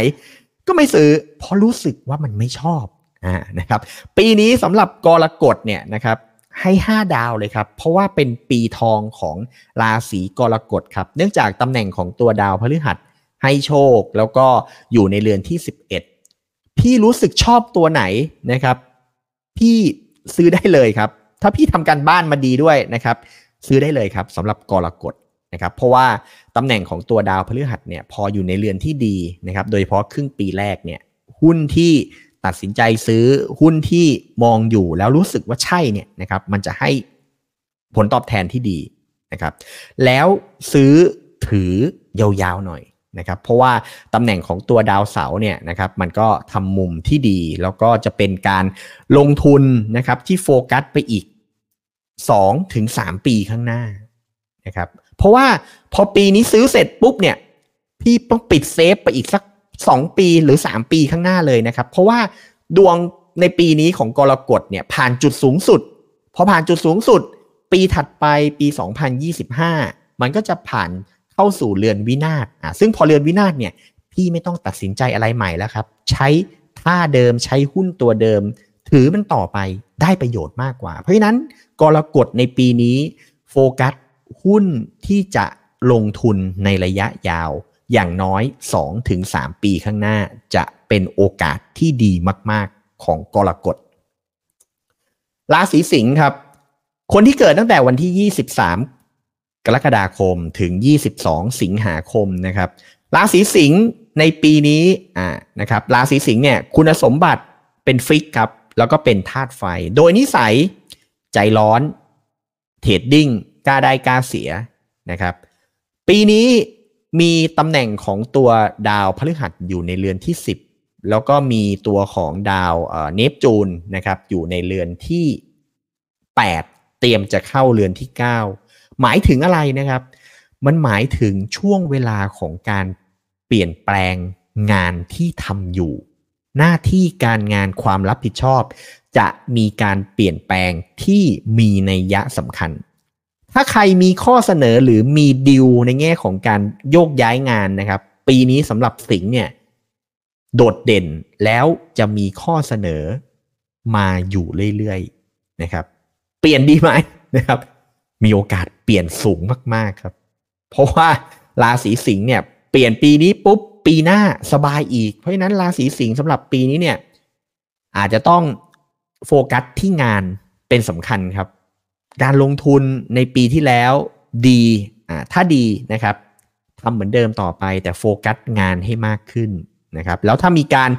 ก็ไม่ซื้อ เพราะรู้สึกว่ามันไม่ชอบอ่านะครับ ปีนี้สำหรับกรกฎเนี่ยนะครับให้ 5 ดาวเลยครับ เพราะว่าเป็นปีทองของราศีกรกฎครับ เนื่องจากตำแหน่งของตัวดาวพฤหัสให้โชคแล้วก็อยู่ในเรือนที่ 11 พี่รู้สึกชอบตัวไหนนะครับ พี่ซื้อได้เลยครับ ถ้าพี่ทำการบ้านมาดีด้วยนะครับ ซื้อได้เลยครับสำหรับกรกฎนะครับ เพราะว่าตำแหน่งของตัวดาวพฤหัสเนี่ยพออยู่ในเรือนที่ดีนะครับ โดยเฉพาะครึ่งปีแรกเนี่ยหุ้นที่ตัดสินใจซื้อหุ้นที่มองอยู่แล้วรู้สึกว่าใช่เนี่ยนะครับ มันจะให้ผลตอบแทนที่ดีนะครับ แล้วซื้อถือยาวๆหน่อย นะครับเพราะว่าตำแหน่งของตัวดาวเสาเนี่ยนะครับมันก็ทำมุมที่ดี แล้วก็จะเป็นการลงทุนนะครับที่โฟกัสไปอีก2ถึง3ปีข้างหน้านะครับเพราะว่าพอปีนี้ซื้อเสร็จปุ๊บเนี่ยพี่ต้องปิดเซฟไปอีกสัก 2 ปีหรือ 3 ปีข้างหน้าเลยนะครับ เพราะว่าดวงในปีนี้ของกรกฎเนี่ยผ่านจุดสูงสุดพอผ่านจุดสูงสุด ปีถัดไปปี 2025 มันก็จะผ่าน เข้าสู่เรือนวินาศอะซึ่งพอเรือนวินาศเนี่ยพี่ไม่ต้องตัดสินใจอะไรใหม่แล้วครับ ใช้ท่าเดิมใช้หุ้นตัวเดิม ถือมันต่อไปได้ประโยชน์มากกว่า เพราะฉะนั้นกรกฎในปีนี้โฟกัสหุ้นที่จะลงทุนในระยะยาว อย่างน้อย 2-3 ปีข้างหน้าจะเป็นโอกาสที่ดีมาก ๆ ของกรกฎราศีสิงห์ครับ คนที่เกิดตั้งแต่วันที่ 23 กรกฎาคมถึง 22 สิงหาคมนะครับ ราศีสิงห์ในปีนี้อ่านะครับ ราศีสิงห์เนี่ยคุณสมบัติเป็น fix ครับ แล้วก็เป็นธาตุไฟ โดยนิสัยใจร้อน trading กล้าได้กล้าเสียนะครับ ปีนี้มีตำแหน่งของตัวดาวพฤหัสอยู่ในเรือนที่ 10 แล้วก็มีตัวของดาวเนปจูนนะครับ อยู่ในเรือนที่ 8 เตรียมจะเข้าเรือนที่ 9 หมายถึงอะไรนะครับ มันหมายถึงช่วงเวลาของการเปลี่ยนแปลงงานที่ทำอยู่ หน้าที่การงานความรับผิดชอบ จะมีการเปลี่ยนแปลงที่มีนัยยะสำคัญ ถ้าใครมีข้อเสนอหรือมีดิวในแง่ของการโยกย้ายงานนะครับ ปีนี้สำหรับสิงห์เนี่ยโดดเด่นแล้วจะมีข้อเสนอมาอยู่เรื่อยๆนะครับ เปลี่ยนดีไหมนะครับ มีโอกาสเปลี่ยนสูงมากๆครับ เพราะว่าราศีสิงห์เนี่ยเปลี่ยนปีนี้ปุ๊บปีหน้าสบายอีก เพราะฉะนั้นราศีสิงห์สำหรับปีนี้เนี่ยอาจจะต้องโฟกัสที่งานเป็นสำคัญครับ การลงทุนในปีที่แล้วดีอ่าถ้าดีนะครับทำเหมือนเดิมต่อไปแต่โฟกัสงานให้มากขึ้นนะครับ แล้วถ้ามีการ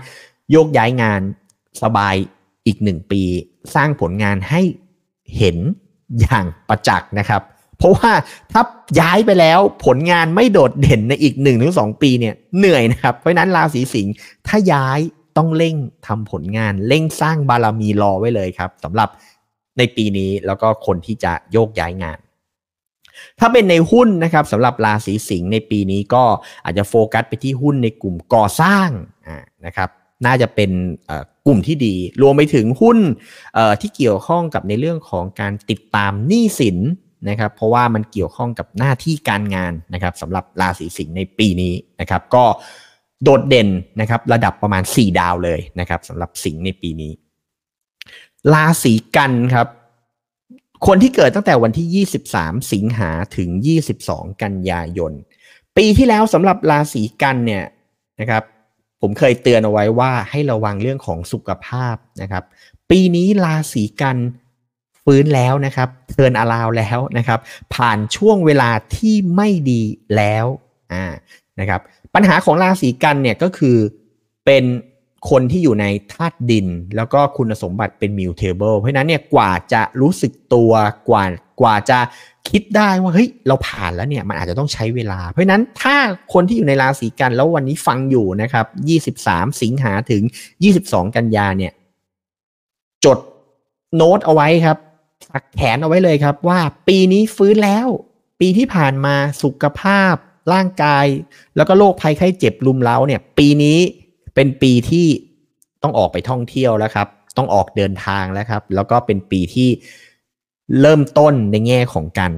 โยกย้ายงานสบายอีกหนึ่งปี สร้างผลงานให้เห็น อย่างประจักษ์นะครับ เพราะว่าถ้าย้ายไปแล้วผลงานไม่โดดเด่นในอีกหนึ่งถึงสองปีเนี่ยเหนื่อยนะครับเพราะนั้นราศีสิงห์ถ้าย้ายต้องเร่งทำผลงานเร่งสร้างบารมีรอไว้เลยครับสำหรับในปีนี้แล้วก็คนที่จะโยกย้ายงาน ถ้าเป็นในหุ้นนะครับสำหรับราศีสิงห์ในปีนี้ก็อาจจะโฟกัสไปที่หุ้นในกลุ่มก่อสร้างนะครับน่าจะเป็น กลุ่มที่ดี รวมไปถึงหุ้นที่เกี่ยวข้องกับในเรื่องของการติดตามหนี้สินนะครับเพราะว่ามันเกี่ยวข้องกับหน้าที่การงานนะครับสำหรับราศีสิงห์ในปีนี้นะครับ ก็โดดเด่นนะครับระดับประมาณ 4 ดาวเลยนะครับสำหรับสิงห์ในปีนี้ ราศีกันครับ คนที่เกิดตั้งแต่วันที่ 23 สิงหาถึง 22 กันยายน ปีที่แล้วสำหรับราศีกันเนี่ยนะครับ ผมเคยเตือนเอาไว้ว่าให้ระวังเรื่องของสุขภาพนะครับ ปีนี้ราศีกันฟื้นแล้วนะครับเทินอาราวแล้วนะครับ ผ่านช่วงเวลาที่ไม่ดีแล้วอ่านะครับ ปัญหาของราศีกันย์เนี่ยก็คือเป็น คนที่อยู่ในธาตุดิน แล้วก็คุณสมบัติเป็น mutable เพราะนั้นเนี่ยกว่าจะรู้สึกตัวกว่ากว่าจะคิดได้ว่าเฮ้ยเราผ่านแล้วเนี่ยมันอาจจะต้องใช้เวลา เพราะนั้นถ้าคนที่อยู่ในราศีกันย์แล้ววันนี้ฟังอยู่นะครับ 23 สิงหาถึง 22 กันยาเนี่ย จดโน้ตเอาไว้ครับสักแขนเอาไว้เลยครับ ว่าปีนี้ฟื้นแล้ว ปีที่ผ่านมาสุขภาพ ร่างกาย แล้วก็โรคภัยไข้เจ็บลุมเล้าเนี่ย ปีนี้ เป็นปีที่ต้องออกไปท่องเที่ยวแล้วครับ ต้องออกเดินทางแล้วครับ แล้วก็เป็นปีที่เริ่มต้นในแง่ของการ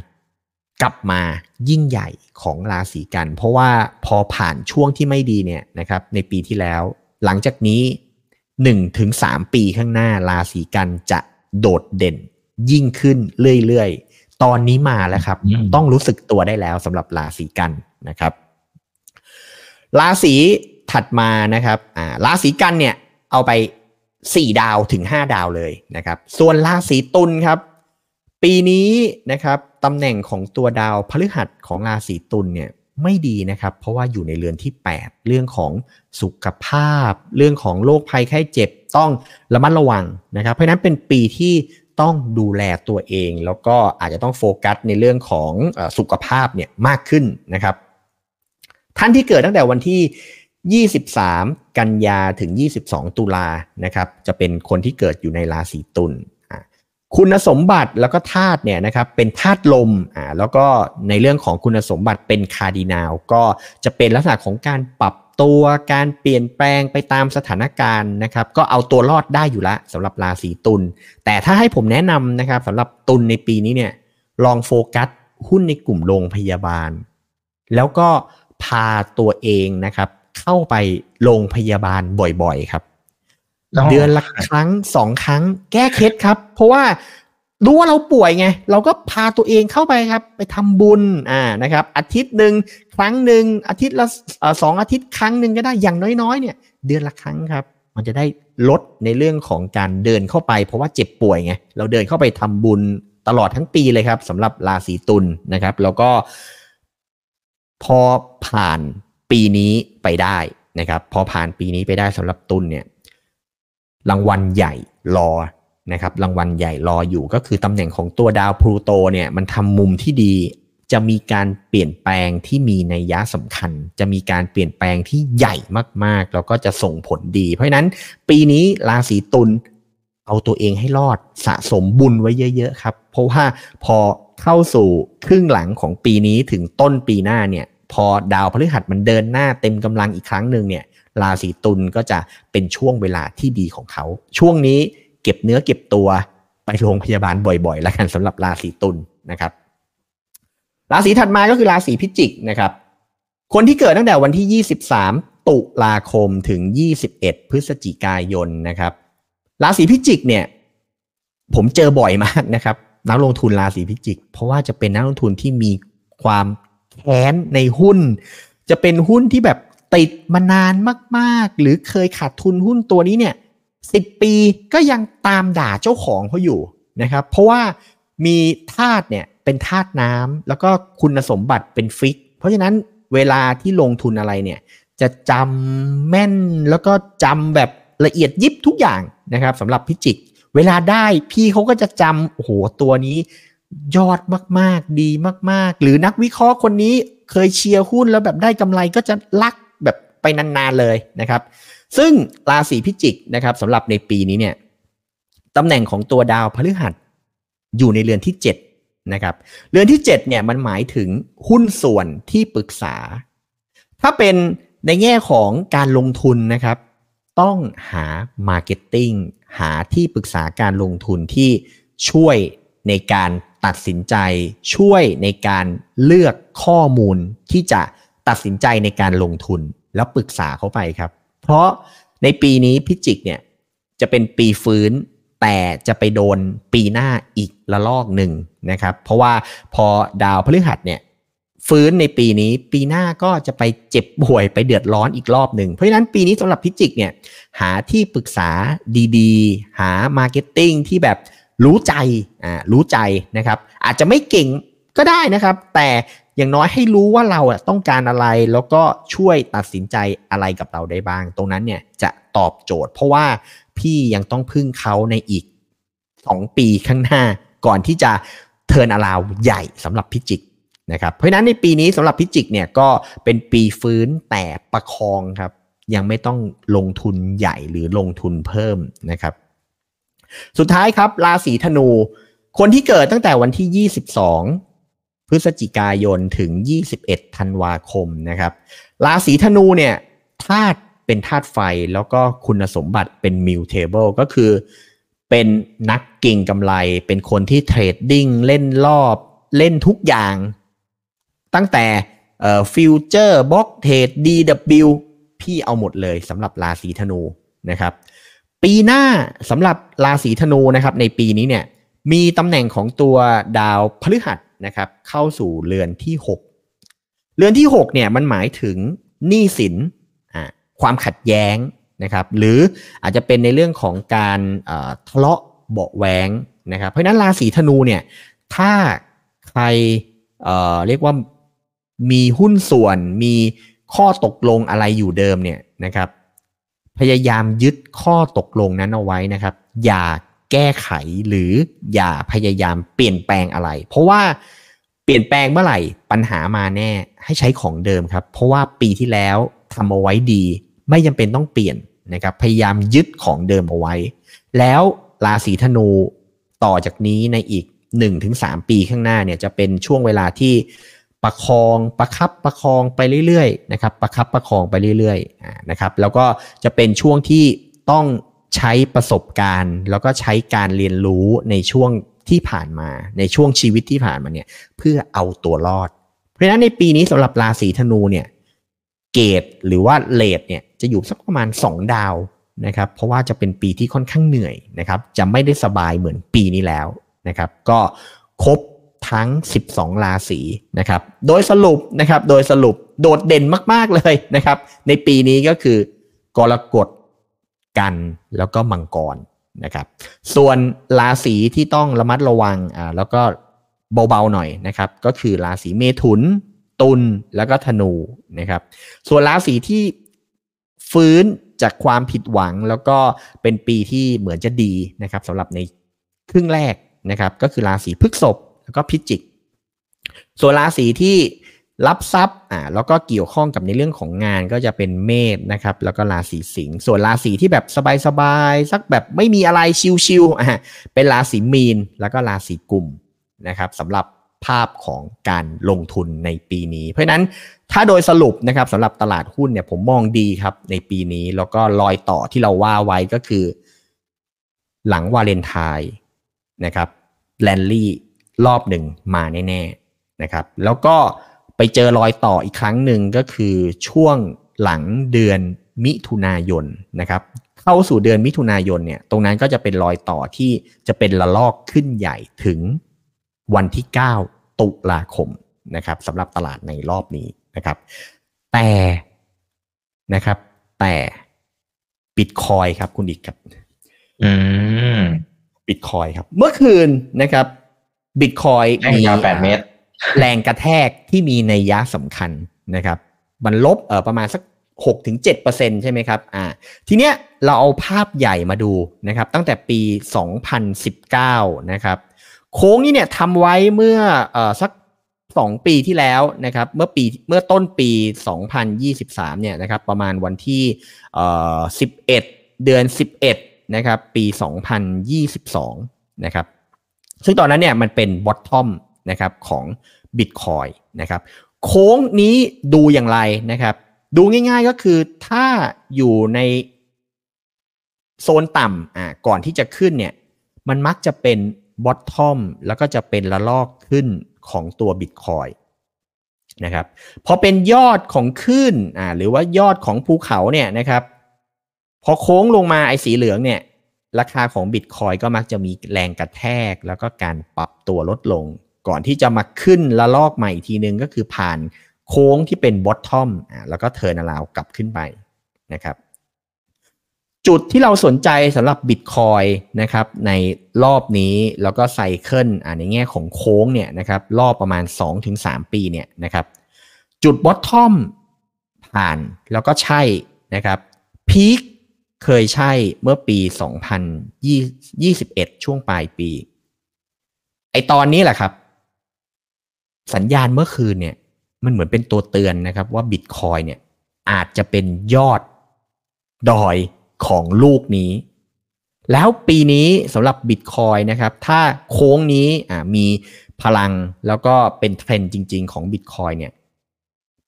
กลับมายิ่งใหญ่ของราศีกัน เพราะว่าพอผ่านช่วงที่ไม่ดีเนี่ยนะครับ ในปีที่แล้ว หลังจากนี้1ถึง3ปีข้างหน้าราศีกันจะโดดเด่นยิ่งขึ้นเรื่อยๆ ตอนนี้มาแล้วครับ ต้องรู้สึกตัวได้แล้วสำหรับราศีกันนะครับ ราศี ถัดมานะครับอ่าราศีกันเนี่ยเอาไป 4 ดาวถึง 5 ดาวเลยนะครับ ส่วนราศีตุลครับ ปีนี้นะครับตำแหน่งของตัวดาวพฤหัสของราศีตุลเนี่ยไม่ดีนะครับ เพราะว่าอยู่ในเรือนที่ 8 เรื่องของสุขภาพ เรื่องของโรคภัยไข้เจ็บต้องระมัดระวังนะครับ เพราะนั้นเป็นปีที่ต้องดูแลตัวเอง แล้วก็อาจจะต้องโฟกัสในเรื่องของสุขภาพเนี่ยมากขึ้นนะครับ ท่านที่เกิดตั้งแต่วันที่ 23 กันยาถึง 22 ตุลานะครับจะเป็นคนที่เกิดอยู่ในราศีตุลคุณสมบัติแล้วก็ธาตุเนี่ยนะครับเป็นธาตุลมอ่าแล้วก็ในเรื่องของคุณสมบัติเป็นคาร์ดินาลก็จะเป็นลักษณะของการปรับตัวการเปลี่ยนแปลงไปตามสถานการณ์นะครับก็เอาตัวรอดได้อยู่ละสำหรับราศีตุลแต่ถ้าให้ผมแนะนำนะครับสำหรับตุลในปีนี้เนี่ยลองโฟกัสหุ้นในกลุ่มโรงพยาบาล แล้วก็พาตัวเองนะครับ เข้าไปโรงพยาบาลบ่อยๆครับ เดือนละครั้งสองครั้ง แก้เคล็ดครับ เพราะว่ารู้ว่าเราป่วยไง เราก็พาตัวเองเข้าไปครับ ไปทำบุญอ่านะครับ อาทิตย์หนึ่งครั้งหนึ่งอาทิตย์ละสองอาทิตย์ครั้งหนึ่งก็ได้อย่างน้อยๆ เนี่ย เดือนละครั้งครับ มันจะได้ลดในเรื่องของการเดินเข้าไป เพราะว่าเจ็บป่วยไงเราเดินเข้าไปทำบุญตลอดทั้งปีเลยครับสำหรับราศีตุลนะครับ แล้วก็พอผ่าน ปีนี้ไปได้นะครับ พอผ่านปีนี้ไปได้สำหรับตุลเนี่ยรางวัลใหญ่รอนะครับรางวัลใหญ่รออยู่ก็คือตำแหน่งของตัวดาวพลูโตเนี่ยมันทำมุมที่ดี จะมีการเปลี่ยนแปลงที่มีในยะสำคัญ จะมีการเปลี่ยนแปลงที่ใหญ่มากๆ แล้วก็จะส่งผลดี เพราะฉะนั้นปีนี้ราศีตุลเอาตัวเองให้รอดสะสมบุญไว้เยอะ ๆ ครับ เพราะว่าพอเข้าสู่ครึ่งหลังของปีนี้ถึงต้นปีหน้าเนี่ย พอดาวพฤหัสมันเดินหน้าเต็มกำลังอีกครั้งหนึ่งเนี่ยราศีตุลก็จะเป็นช่วงเวลาที่ดีของเขา ช่วงนี้เก็บเนื้อเก็บตัวไปโรงพยาบาลบ่อยๆ แล้วกันสำหรับราศีตุลนะครับ ราศีถัดมาก็คือราศีพิจิกนะครับ คนที่เกิดตั้งแต่วันที่ 23 ตุลาคมถึง 21 พฤศจิกายนนะครับ ราศีพิจิกเนี่ย ผมเจอบ่อยมากนะครับ นักลงทุนราศีพิจิก เพราะว่าจะเป็นนักลงทุนที่มีความ แค้นในหุ้น จะเป็นหุ้นที่แบบติดมานานมากๆ หรือเคยขาดทุนหุ้นตัวนี้เนี่ยสิบปีก็ยังตามด่าเจ้าของเขาอยู่นะครับ เพราะว่ามีธาตุเนี่ยเป็นธาตุน้ำแล้วก็คุณสมบัติเป็นฟิก เพราะฉะนั้นเวลาที่ลงทุนอะไรเนี่ยจะจำแม่นแล้วก็จำแบบละเอียดยิบทุกอย่างนะครับสำหรับพิจิก เวลาได้พี่เขาก็จะจำโอ้โหตัวนี้ ยอดมากๆ ดีมากๆ หรือนักวิเคราะห์คนนี้เคยเชียร์หุ้นแล้วแบบได้กำไรก็จะลักแบบไปนานๆเลยนะครับ ซึ่งราศีพิจิกนะครับสำหรับในปีนี้เนี่ยตำแหน่งของตัวดาวพฤหัสอยู่ในเรือนที่ 7 นะครับ เรือนที่ 7 เนี่ยมันหมายถึงหุ้นส่วนที่ปรึกษา ถ้าเป็นในแง่ของการลงทุนนะครับ ต้องหา marketing หาที่ปรึกษาการลงทุนที่ช่วยในการ ตัดสินใจช่วยในการเลือกข้อมูลที่จะตัดสินใจในการลงทุนแล้วปรึกษาเขาไปครับ เพราะในปีนี้พิจิกเนี่ยจะเป็นปีฟื้นแต่จะไปโดนปีหน้าอีกระลอกหนึ่งนะครับ เพราะว่าพอดาวพฤหัสเนี่ยฟื้นในปีนี้ปีหน้าก็จะไปเจ็บป่วยไปเดือดร้อนอีกรอบหนึ่ง เพราะฉะนั้นปีนี้สำหรับพิจิกเนี่ยหาที่ปรึกษาดีๆ หา marketing ที่แบบ รู้ใจอ่ารู้ใจนะครับ อาจจะไม่เก่งก็ได้นะครับ แต่อย่างน้อยให้รู้ว่าเราต้องการอะไรแล้วก็ช่วยตัดสินใจอะไรกับเราได้บ้าง ตรงนั้นเนี่ยจะตอบโจทย์ เพราะว่าพี่ยังต้องพึ่งเขาในอีก 2 ปีข้างหน้า ก่อนที่จะเทิร์นอลาวใหญ่สำหรับพิจิกนะครับเพราะนั้นในปีนี้สำหรับพิจิกเนี่ยก็เป็นปีฟื้นแต่ประคองครับ ยังไม่ต้องลงทุนใหญ่หรือลงทุนเพิ่มนะครับ สุดท้ายครับ ราศีธนู คนที่เกิดตั้งแต่วันที่ 22 พฤศจิกายนถึง 21 ธันวาคมนะครับ ราศีธนูเนี่ยธาตุเป็นธาตุไฟแล้วก็คุณสมบัติเป็น mutable ก็คือเป็นนักเก็งกำไร เป็นคนที่ trading เล่นรอบเล่นทุกอย่าง ตั้งแต่ futures block trade DW พี่เอาหมดเลยสำหรับราศีธนูนะครับ ปีหน้าสำหรับราศีธนูนะครับในปีนี้เนี่ยมีตำแหน่งของตัวดาวพฤหัสนะครับเข้าสู่เรือนที่ 6 เรือนที่ 6เนี่ยมันหมายถึงหนี้สินความขัดแย้งนะครับหรืออาจจะเป็นในเรื่องของการทะเลาะเบาแหวงนะครับเพราะนั้นราศีธนูเนี่ยถ้าใครเเรียกว่ามีหุ้นส่วนมีข้อตกลงอะไรอยู่เดิมเนี่ยนะครับ พยายามยึดข้อตกลงนั้นเอาไว้นะครับ อย่าแก้ไขหรืออย่าพยายามเปลี่ยนแปลงอะไร เพราะว่าเปลี่ยนแปลงเมื่อไหร่ปัญหามาแน่ให้ใช้ของเดิมครับ เพราะว่าปีที่แล้วทำเอาไว้ดี ไม่จำเป็นต้องเปลี่ยนนะครับ พยายามยึดของเดิมเอาไว้ แล้วราศีธนูต่อจากนี้ในอีก 1-3 ปีข้างหน้าเนี่ยจะเป็นช่วงเวลาที่ ประคองประคับประคองไปเรื่อยๆนะครับประคับประคองไปเรื่อยๆนะครับแล้วก็จะเป็นช่วงที่ต้องใช้ประสบการณ์ แล้วก็ใช้การเรียนรู้ในช่วงที่ผ่านมาในช่วงชีวิตที่ผ่านมาเนี่ยเพื่อเอาตัวรอด เพราะฉะนั้นในปีนี้สำหรับราศีธนูเนี่ยเกตหรือว่าเลทเนี่ยจะอยู่สักประมาณ 2 ดาวนะครับเพราะว่าจะเป็นปีที่ค่อนข้างเหนื่อยนะครับจะไม่ได้สบายเหมือนปีนี้แล้วนะครับก็ครบ ทั้ง 12 ราศีนะครับ โดยสรุปนะครับ โดยสรุปโดดเด่นมาก ๆ เลยนะครับ ในปีนี้ก็คือกรกฎกันแล้วก็มังกรนะครับ ส่วนราศีที่ต้องระมัดระวังอ่าแล้วก็เบาๆหน่อยนะครับ ก็คือราศีเมถุน ตุลแล้วก็ธนูนะครับ ส่วนราศีที่ฟื้นจากความผิดหวังแล้วก็เป็นปีที่เหมือนจะดีนะครับสำหรับในครึ่งแรกนะครับ ก็คือราศีพฤษภ แล้วก็พิจิกส่วนราศีที่รับทรัพย์อ่าแล้วก็เกี่ยวข้องกับในเรื่องของงานก็จะเป็นเมษนะครับ แล้วก็ราศีสิงห์ส่วนราศีที่แบบสบายๆสักแบบไม่มีอะไรชิวๆอ่าเป็นราศีมีนแล้วก็ราศีกุมนะครับสำหรับภาพของการลงทุนในปีนี้ เพราะนั้นถ้าโดยสรุปนะครับสำหรับตลาดหุ้นเนี่ยผมมองดีครับในปีนี้แล้วก็รอยต่อที่เราว่าไว้ก็คือ หลังวาเลนไทน์นะครับแลนลี่ รอบหนึ่งมาแน่ๆนะครับ แล้วก็ไปเจอรอยต่ออีกครั้งหนึ่งก็คือช่วงหลังเดือนมิถุนายนนะครับ เข้าสู่เดือนมิถุนายนเนี่ย ตรงนั้นก็จะเป็นรอยต่อที่จะเป็นระลอกขึ้นใหญ่ถึงวันที่ 9 ตุลาคมนะครับสำหรับตลาดในรอบนี้นะครับ แต่นะครับแต่บิตคอยครับคุณอีกครับ อืมบิตคอยครับ เมื่อคืนนะครับ บิตคอยแท่งยาวแปดเมตร แรงกระแทกที่มีในยะสำคัญนะครับ มันลบเออประมาณสักหกถึงเจ็ดเปอร์เซ็นใช่ไหมครับอ่าทีเนี้ยเราเอาภาพใหญ่มาดูนะครับ ตั้งแต่ปี 2019 นะครับ โค้งนี้เนี่ยทำไว้เมื่อเออสักสองปีที่แล้วนะครับ เมื่อปีเมื่อต้นปี 2023 เนี่ยนะครับ ประมาณวันที่เอ่อ11 เดือน 11 นะครับ ปี 2022 นะครับ ซึ่งตอนนั้นเนี่ยมันเป็นบอททอมนะครับของ Bitcoin นะครับโค้งนี้ดูอย่างไรนะครับ ดูง่ายๆก็คือถ้าอยู่ในโซนต่ำอ่าก่อนที่จะขึ้นเนี่ยมันมักจะเป็น bottom แล้วก็จะเป็นระลอกขึ้นของตัว Bitcoin นะครับพอเป็นยอดของขึ้นอ่าหรือว่ายอดของภูเขาเนี่ยนะครับ พอโค้งลงมาไอ้สีเหลืองเนี่ย ราคาของบิตคอยก็มักจะมีแรงกระแทกแล้วก็การปรับตัวลดลง ก่อนที่จะมาขึ้นระลอกใหม่อีกทีนึงก็คือผ่านโค้งที่เป็น bottom แล้วก็ turn around กลับขึ้นไปนะครับจุดที่เราสนใจสำหรับบิตคอยนะครับในรอบนี้แล้วก็ไซเคิลในแง่ของโค้งเนี่ยนะครับรอบประมาณ 2-3 ปีเนี่ยนะครับจุดบอททอมผ่านแล้วก็ใช่นะครับพีค เคยใช่เมื่อปี 2021 ช่วงปลายปี ไอตอนนี้แหละครับ สัญญาณเมื่อคืนเนี่ย มันเหมือนเป็นตัวเตือนนะครับว่าบิตคอยน์เนี่ยอาจจะเป็นยอดดอยของลูกนี้ แล้วปีนี้สำหรับบิตคอยน์นะครับ ถ้าโค้งนี้มีพลังแล้วก็เป็นเทรนด์จริง ๆ ของบิตคอยน์เนี่ย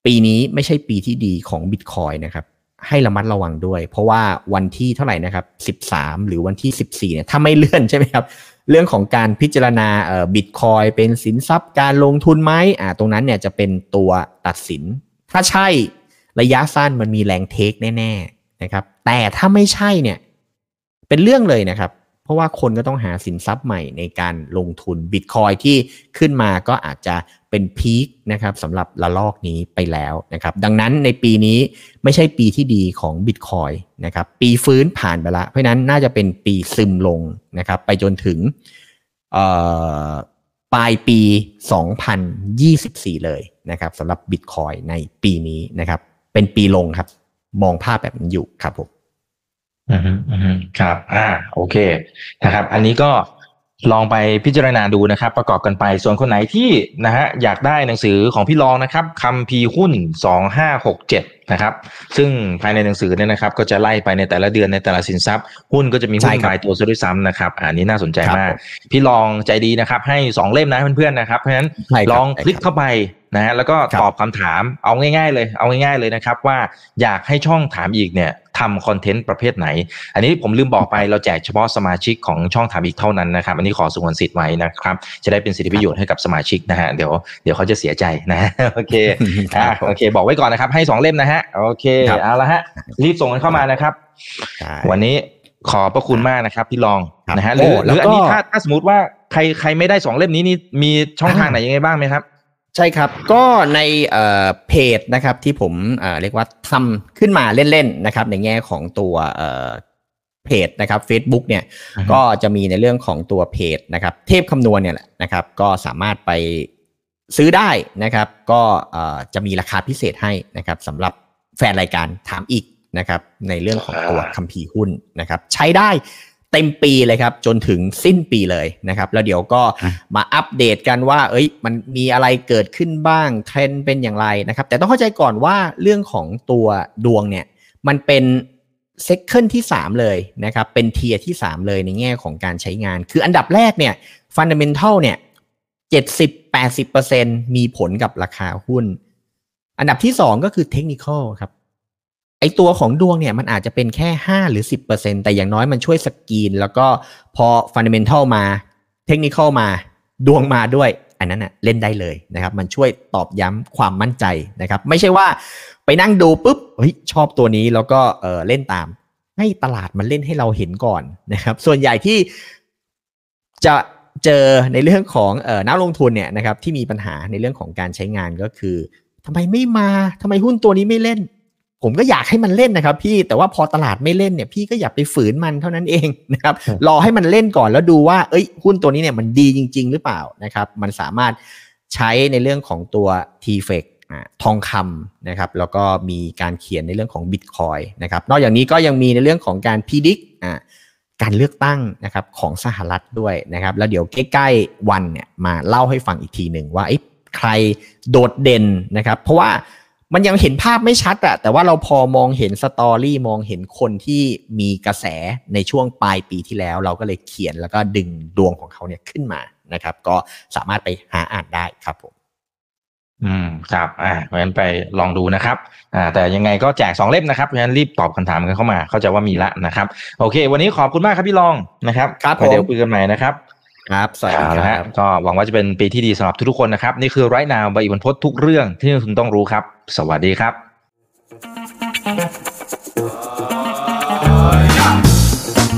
ปีนี้ไม่ใช่ปีที่ดีของบิตคอยน์นะครับ ให้ระมัดระวังด้วย เพราะว่าวันที่เท่าไหร่นะครับ 13 หรือวันที่ 14เนี่ยถ้าไม่เลื่อนใช่ไหมครับ เรื่องของการพิจารณาเอ่อบิตคอยน์เป็นสินทรัพย์การลงทุนไหมอ่าตรงนั้นเนี่ยจะเป็นตัวตัดสิน ถ้าใช่ระยะสั้นมันมีแรงเทคแน่ ๆนะครับ แต่ถ้าไม่ใช่เนี่ย เป็นเรื่องเลยนะครับ ราะว่าคนก็ต้องหาสินทรัพย์ใหม่ในการลงทุนบิตคอยที่ขึ้นมาก็อาจจะเป็นพีคนะครับสำหรับระลอกนี้ไปแล้วนะครับดังนั้นในปีนี้ไม่ใช่ปีที่ดีของบิตคอยนะครับปีฟื้นผ่านไปแล้วเพราะนั้นน่าจะเป็นปีซึมลงนะครับไปจนถึงเอ่อปลายปี 2024 เลยนะครับสำหรับบิตคอยในปีนี้นะครับเป็นปีลงครับมองภาพแบบนี้อยู่ครับผม อืมอืมครับ อ่า โอเค นะครับ อันนี้ก็ลองไปพิจารณาดูนะครับ ประกอบกันไป ส่วนคนไหนที่นะฮะอยากได้หนังสือของพี่รองนะครับคำพีร์หุ้นสองห้าหกเจ็ดนะครับ ซึ่งภายในหนังสือเนี่ยนะครับ ก็จะไล่ไปในแต่ละเดือนในแต่ละสินทรัพย์ หุ้นก็จะมีหุ้ใช่นครับรายตัวซะด้วยซ้ำนะครับอะอันนี้น่าสนใจครับมากผมพี่รองใจดีนะครับ ให้สองเล่มนะเพื่อนๆนะครับ เพราะฉะนั้นใช่ครับลองใช่คลิกครับเข้าไป นะฮะแล้วก็ครับตอบคำถามเอาง่ายๆเลยเอาง่ายๆเลยนะครับว่าอยากให้ช่องถามอีกเนี่ยทำคอนเทนต์ประเภทไหน อันนี้ผมลืมบอกไปเราแจกเฉพาะสมาชิกของช่องถามอีกเท่านั้นนะครับ อันนี้ขอสงวนสิทธิ์ไว้นะครับ จะได้เป็นสิทธิประโยชน์ให้กับสมาชิกนะฮะเดี๋ยวเดี๋ยวเขาจะเสียใจนะโอเคครัอ่าบผมโอเค บอกไว้ก่อนนะครับ ให้สองเล่มนะฮะโอเคครับเอาละฮะรีบส่งกันเข้ามานะครับใช่วันนี้ขอบพระคุณมากนะครับพี่รองครับนะฮะหรือโอ้หแล้วรืออันนี้ก็ถ้าถ้าสมมติว่าใครใครไม่ได้สองเล่มนี้นี่มีช่องทางอ่าไหนยังไงบ้างไหมครับ ใช่ครับ ก็ในเอ่อเพจนะครับที่ผมเอ่อเรียกว่าทำขึ้นมาเล่นๆนะครับ ในแง่ของตัวเอ่อเพจนะครับ Facebook เนี่ยอือฮึก็จะมีในเรื่องของตัวเพจนะครับ เทพคำนวณเนี่ยแหละนะครับ ก็สามารถไปซื้อได้นะครับ ก็เอ่อจะมีราคาพิเศษให้นะครับสำหรับแฟนรายการถามอีกนะครับ ในเรื่องของตัวคัมภีร์หุ้นนะครับ ใช้ได้ เต็มปีเลยครับ จนถึงสิ้นปีเลยนะครับ แล้วเดี๋ยวก็มาอัปเดตกันว่า เอ้ย มันมีอะไรเกิดขึ้นบ้างเทรนด์เป็นอย่างไรนะครับ แต่ต้องเข้าใจก่อนว่าเรื่องของตัวดวงเนี่ย มันเป็นเซ c เคิลที่ 3 เลยนะครับ เป็นเทียที่ 3 เลยในแง่ของการใช้งาน คืออันดับแรกเนี่ยfundamental เนี่ยเจ็ดสิบแปดสิบเปอร์เซ็นต์มีผลกับราคาหุ้น อันดับที่2ก็คือ technical ครับ ไอตัวของดวงเนี่ยมันอาจจะเป็นแค่ 5 หรือ 10%แต่อย่างน้อยมันช่วยสกรีน แล้วก็พอ fundamental มาเทคนิคมา ดวงมาด้วย อันนั้นนะเล่นได้เลยนะครับ มันช่วยตอกย้ำความมั่นใจนะครับ ไม่ใช่ว่าไปนั่งดูปุ๊บเฮ้ยชอบตัวนี้แล้วก็เออเล่นตาม ให้ตลาดมันเล่นให้เราเห็นก่อนนะครับ ส่วนใหญ่ที่จะเจอในเรื่องของเออนักลงทุนเนี่ยนะครับที่มีปัญหาในเรื่องของการใช้งานก็คือทำไมไม่มาทำไมหุ้นตัวนี้ไม่เล่น ผมก็อยากให้มันเล่นนะครับ พี่แต่ว่าพอตลาดไม่เล่นเนี่ย พี่ก็อย่าไปฝืนมันเท่านั้นเองนะครับ รอให้มันเล่นก่อนแล้วดูว่า เอ้ยหุ้นตัวนี้เนี่ยมันดีจริง ๆ หรือเปล่านะครับ มันสามารถใช้ในเรื่องของตัว t f e c ทองคำนะครับแล้วก็มีการเขียนในเรื่องของ Bitcoin นะครับนอกจากนี้ก็ยังมีในเรื่องของการพิจิกการเลือกตั้งนะครับของสหรัฐด้วยนะครับ แล้วเดี๋ยวใกล้ๆวันเนี่ยมาเล่าให้ฟังอีกทีหนึ่งว่าใครโดดเด่นนะครับ เพราะว่า มันยังเห็นภาพไม่ชัดอะแต่ว่าเราพอมองเห็นสตอรี่มองเห็นคนที่มีกระแสในช่วงปลายปีที่แล้ว เราก็เลยเขียนแล้วก็ดึงดวงของเขาเนี่ยขึ้นมานะครับ ก็สามารถไปหาอ่านได้ครับผมอืมครับ อ่าเพราะฉะนั้นไปลองดูนะครับ อ่า แต่ยังไงก็แจกสองเล่มนะครับเพราะฉะนั้นรีบตอบคำถามกันเข้ามา เข้าใจว่ามีละนะครับ โอเค วันนี้ขอบคุณมากครับพี่ลองนะครับครับเดี๋ยวคุยกันใหม่นะครับ ครับ สวัสดีครับก็หวังว่าจะเป็นปีที่ดีสำหรับทุกๆคนนะครับ นี่คือไรนาวใบอิบันพศทุกเรื่องที่คุณต้องรู้ครับ สวัสดีครับ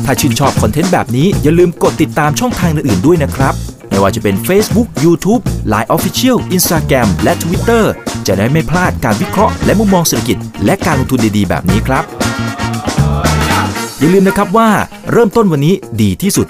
ถ้าชื่นชอบคอนเทนต์แบบนี้อย่าลืมกดติดตามช่องทางอื่นๆด้วยนะครับไม่ว่าจะเป็น Facebook, YouTube, Line Official, Instagram และ Twitter จะได้ไม่พลาดการวิเคราะห์และมุมมองเศรษฐกิจ และการลงทุนดีๆ แบบนี้ครับ อย่าลืมนะครับว่าเริ่มต้นวันนี้ดีที่สุด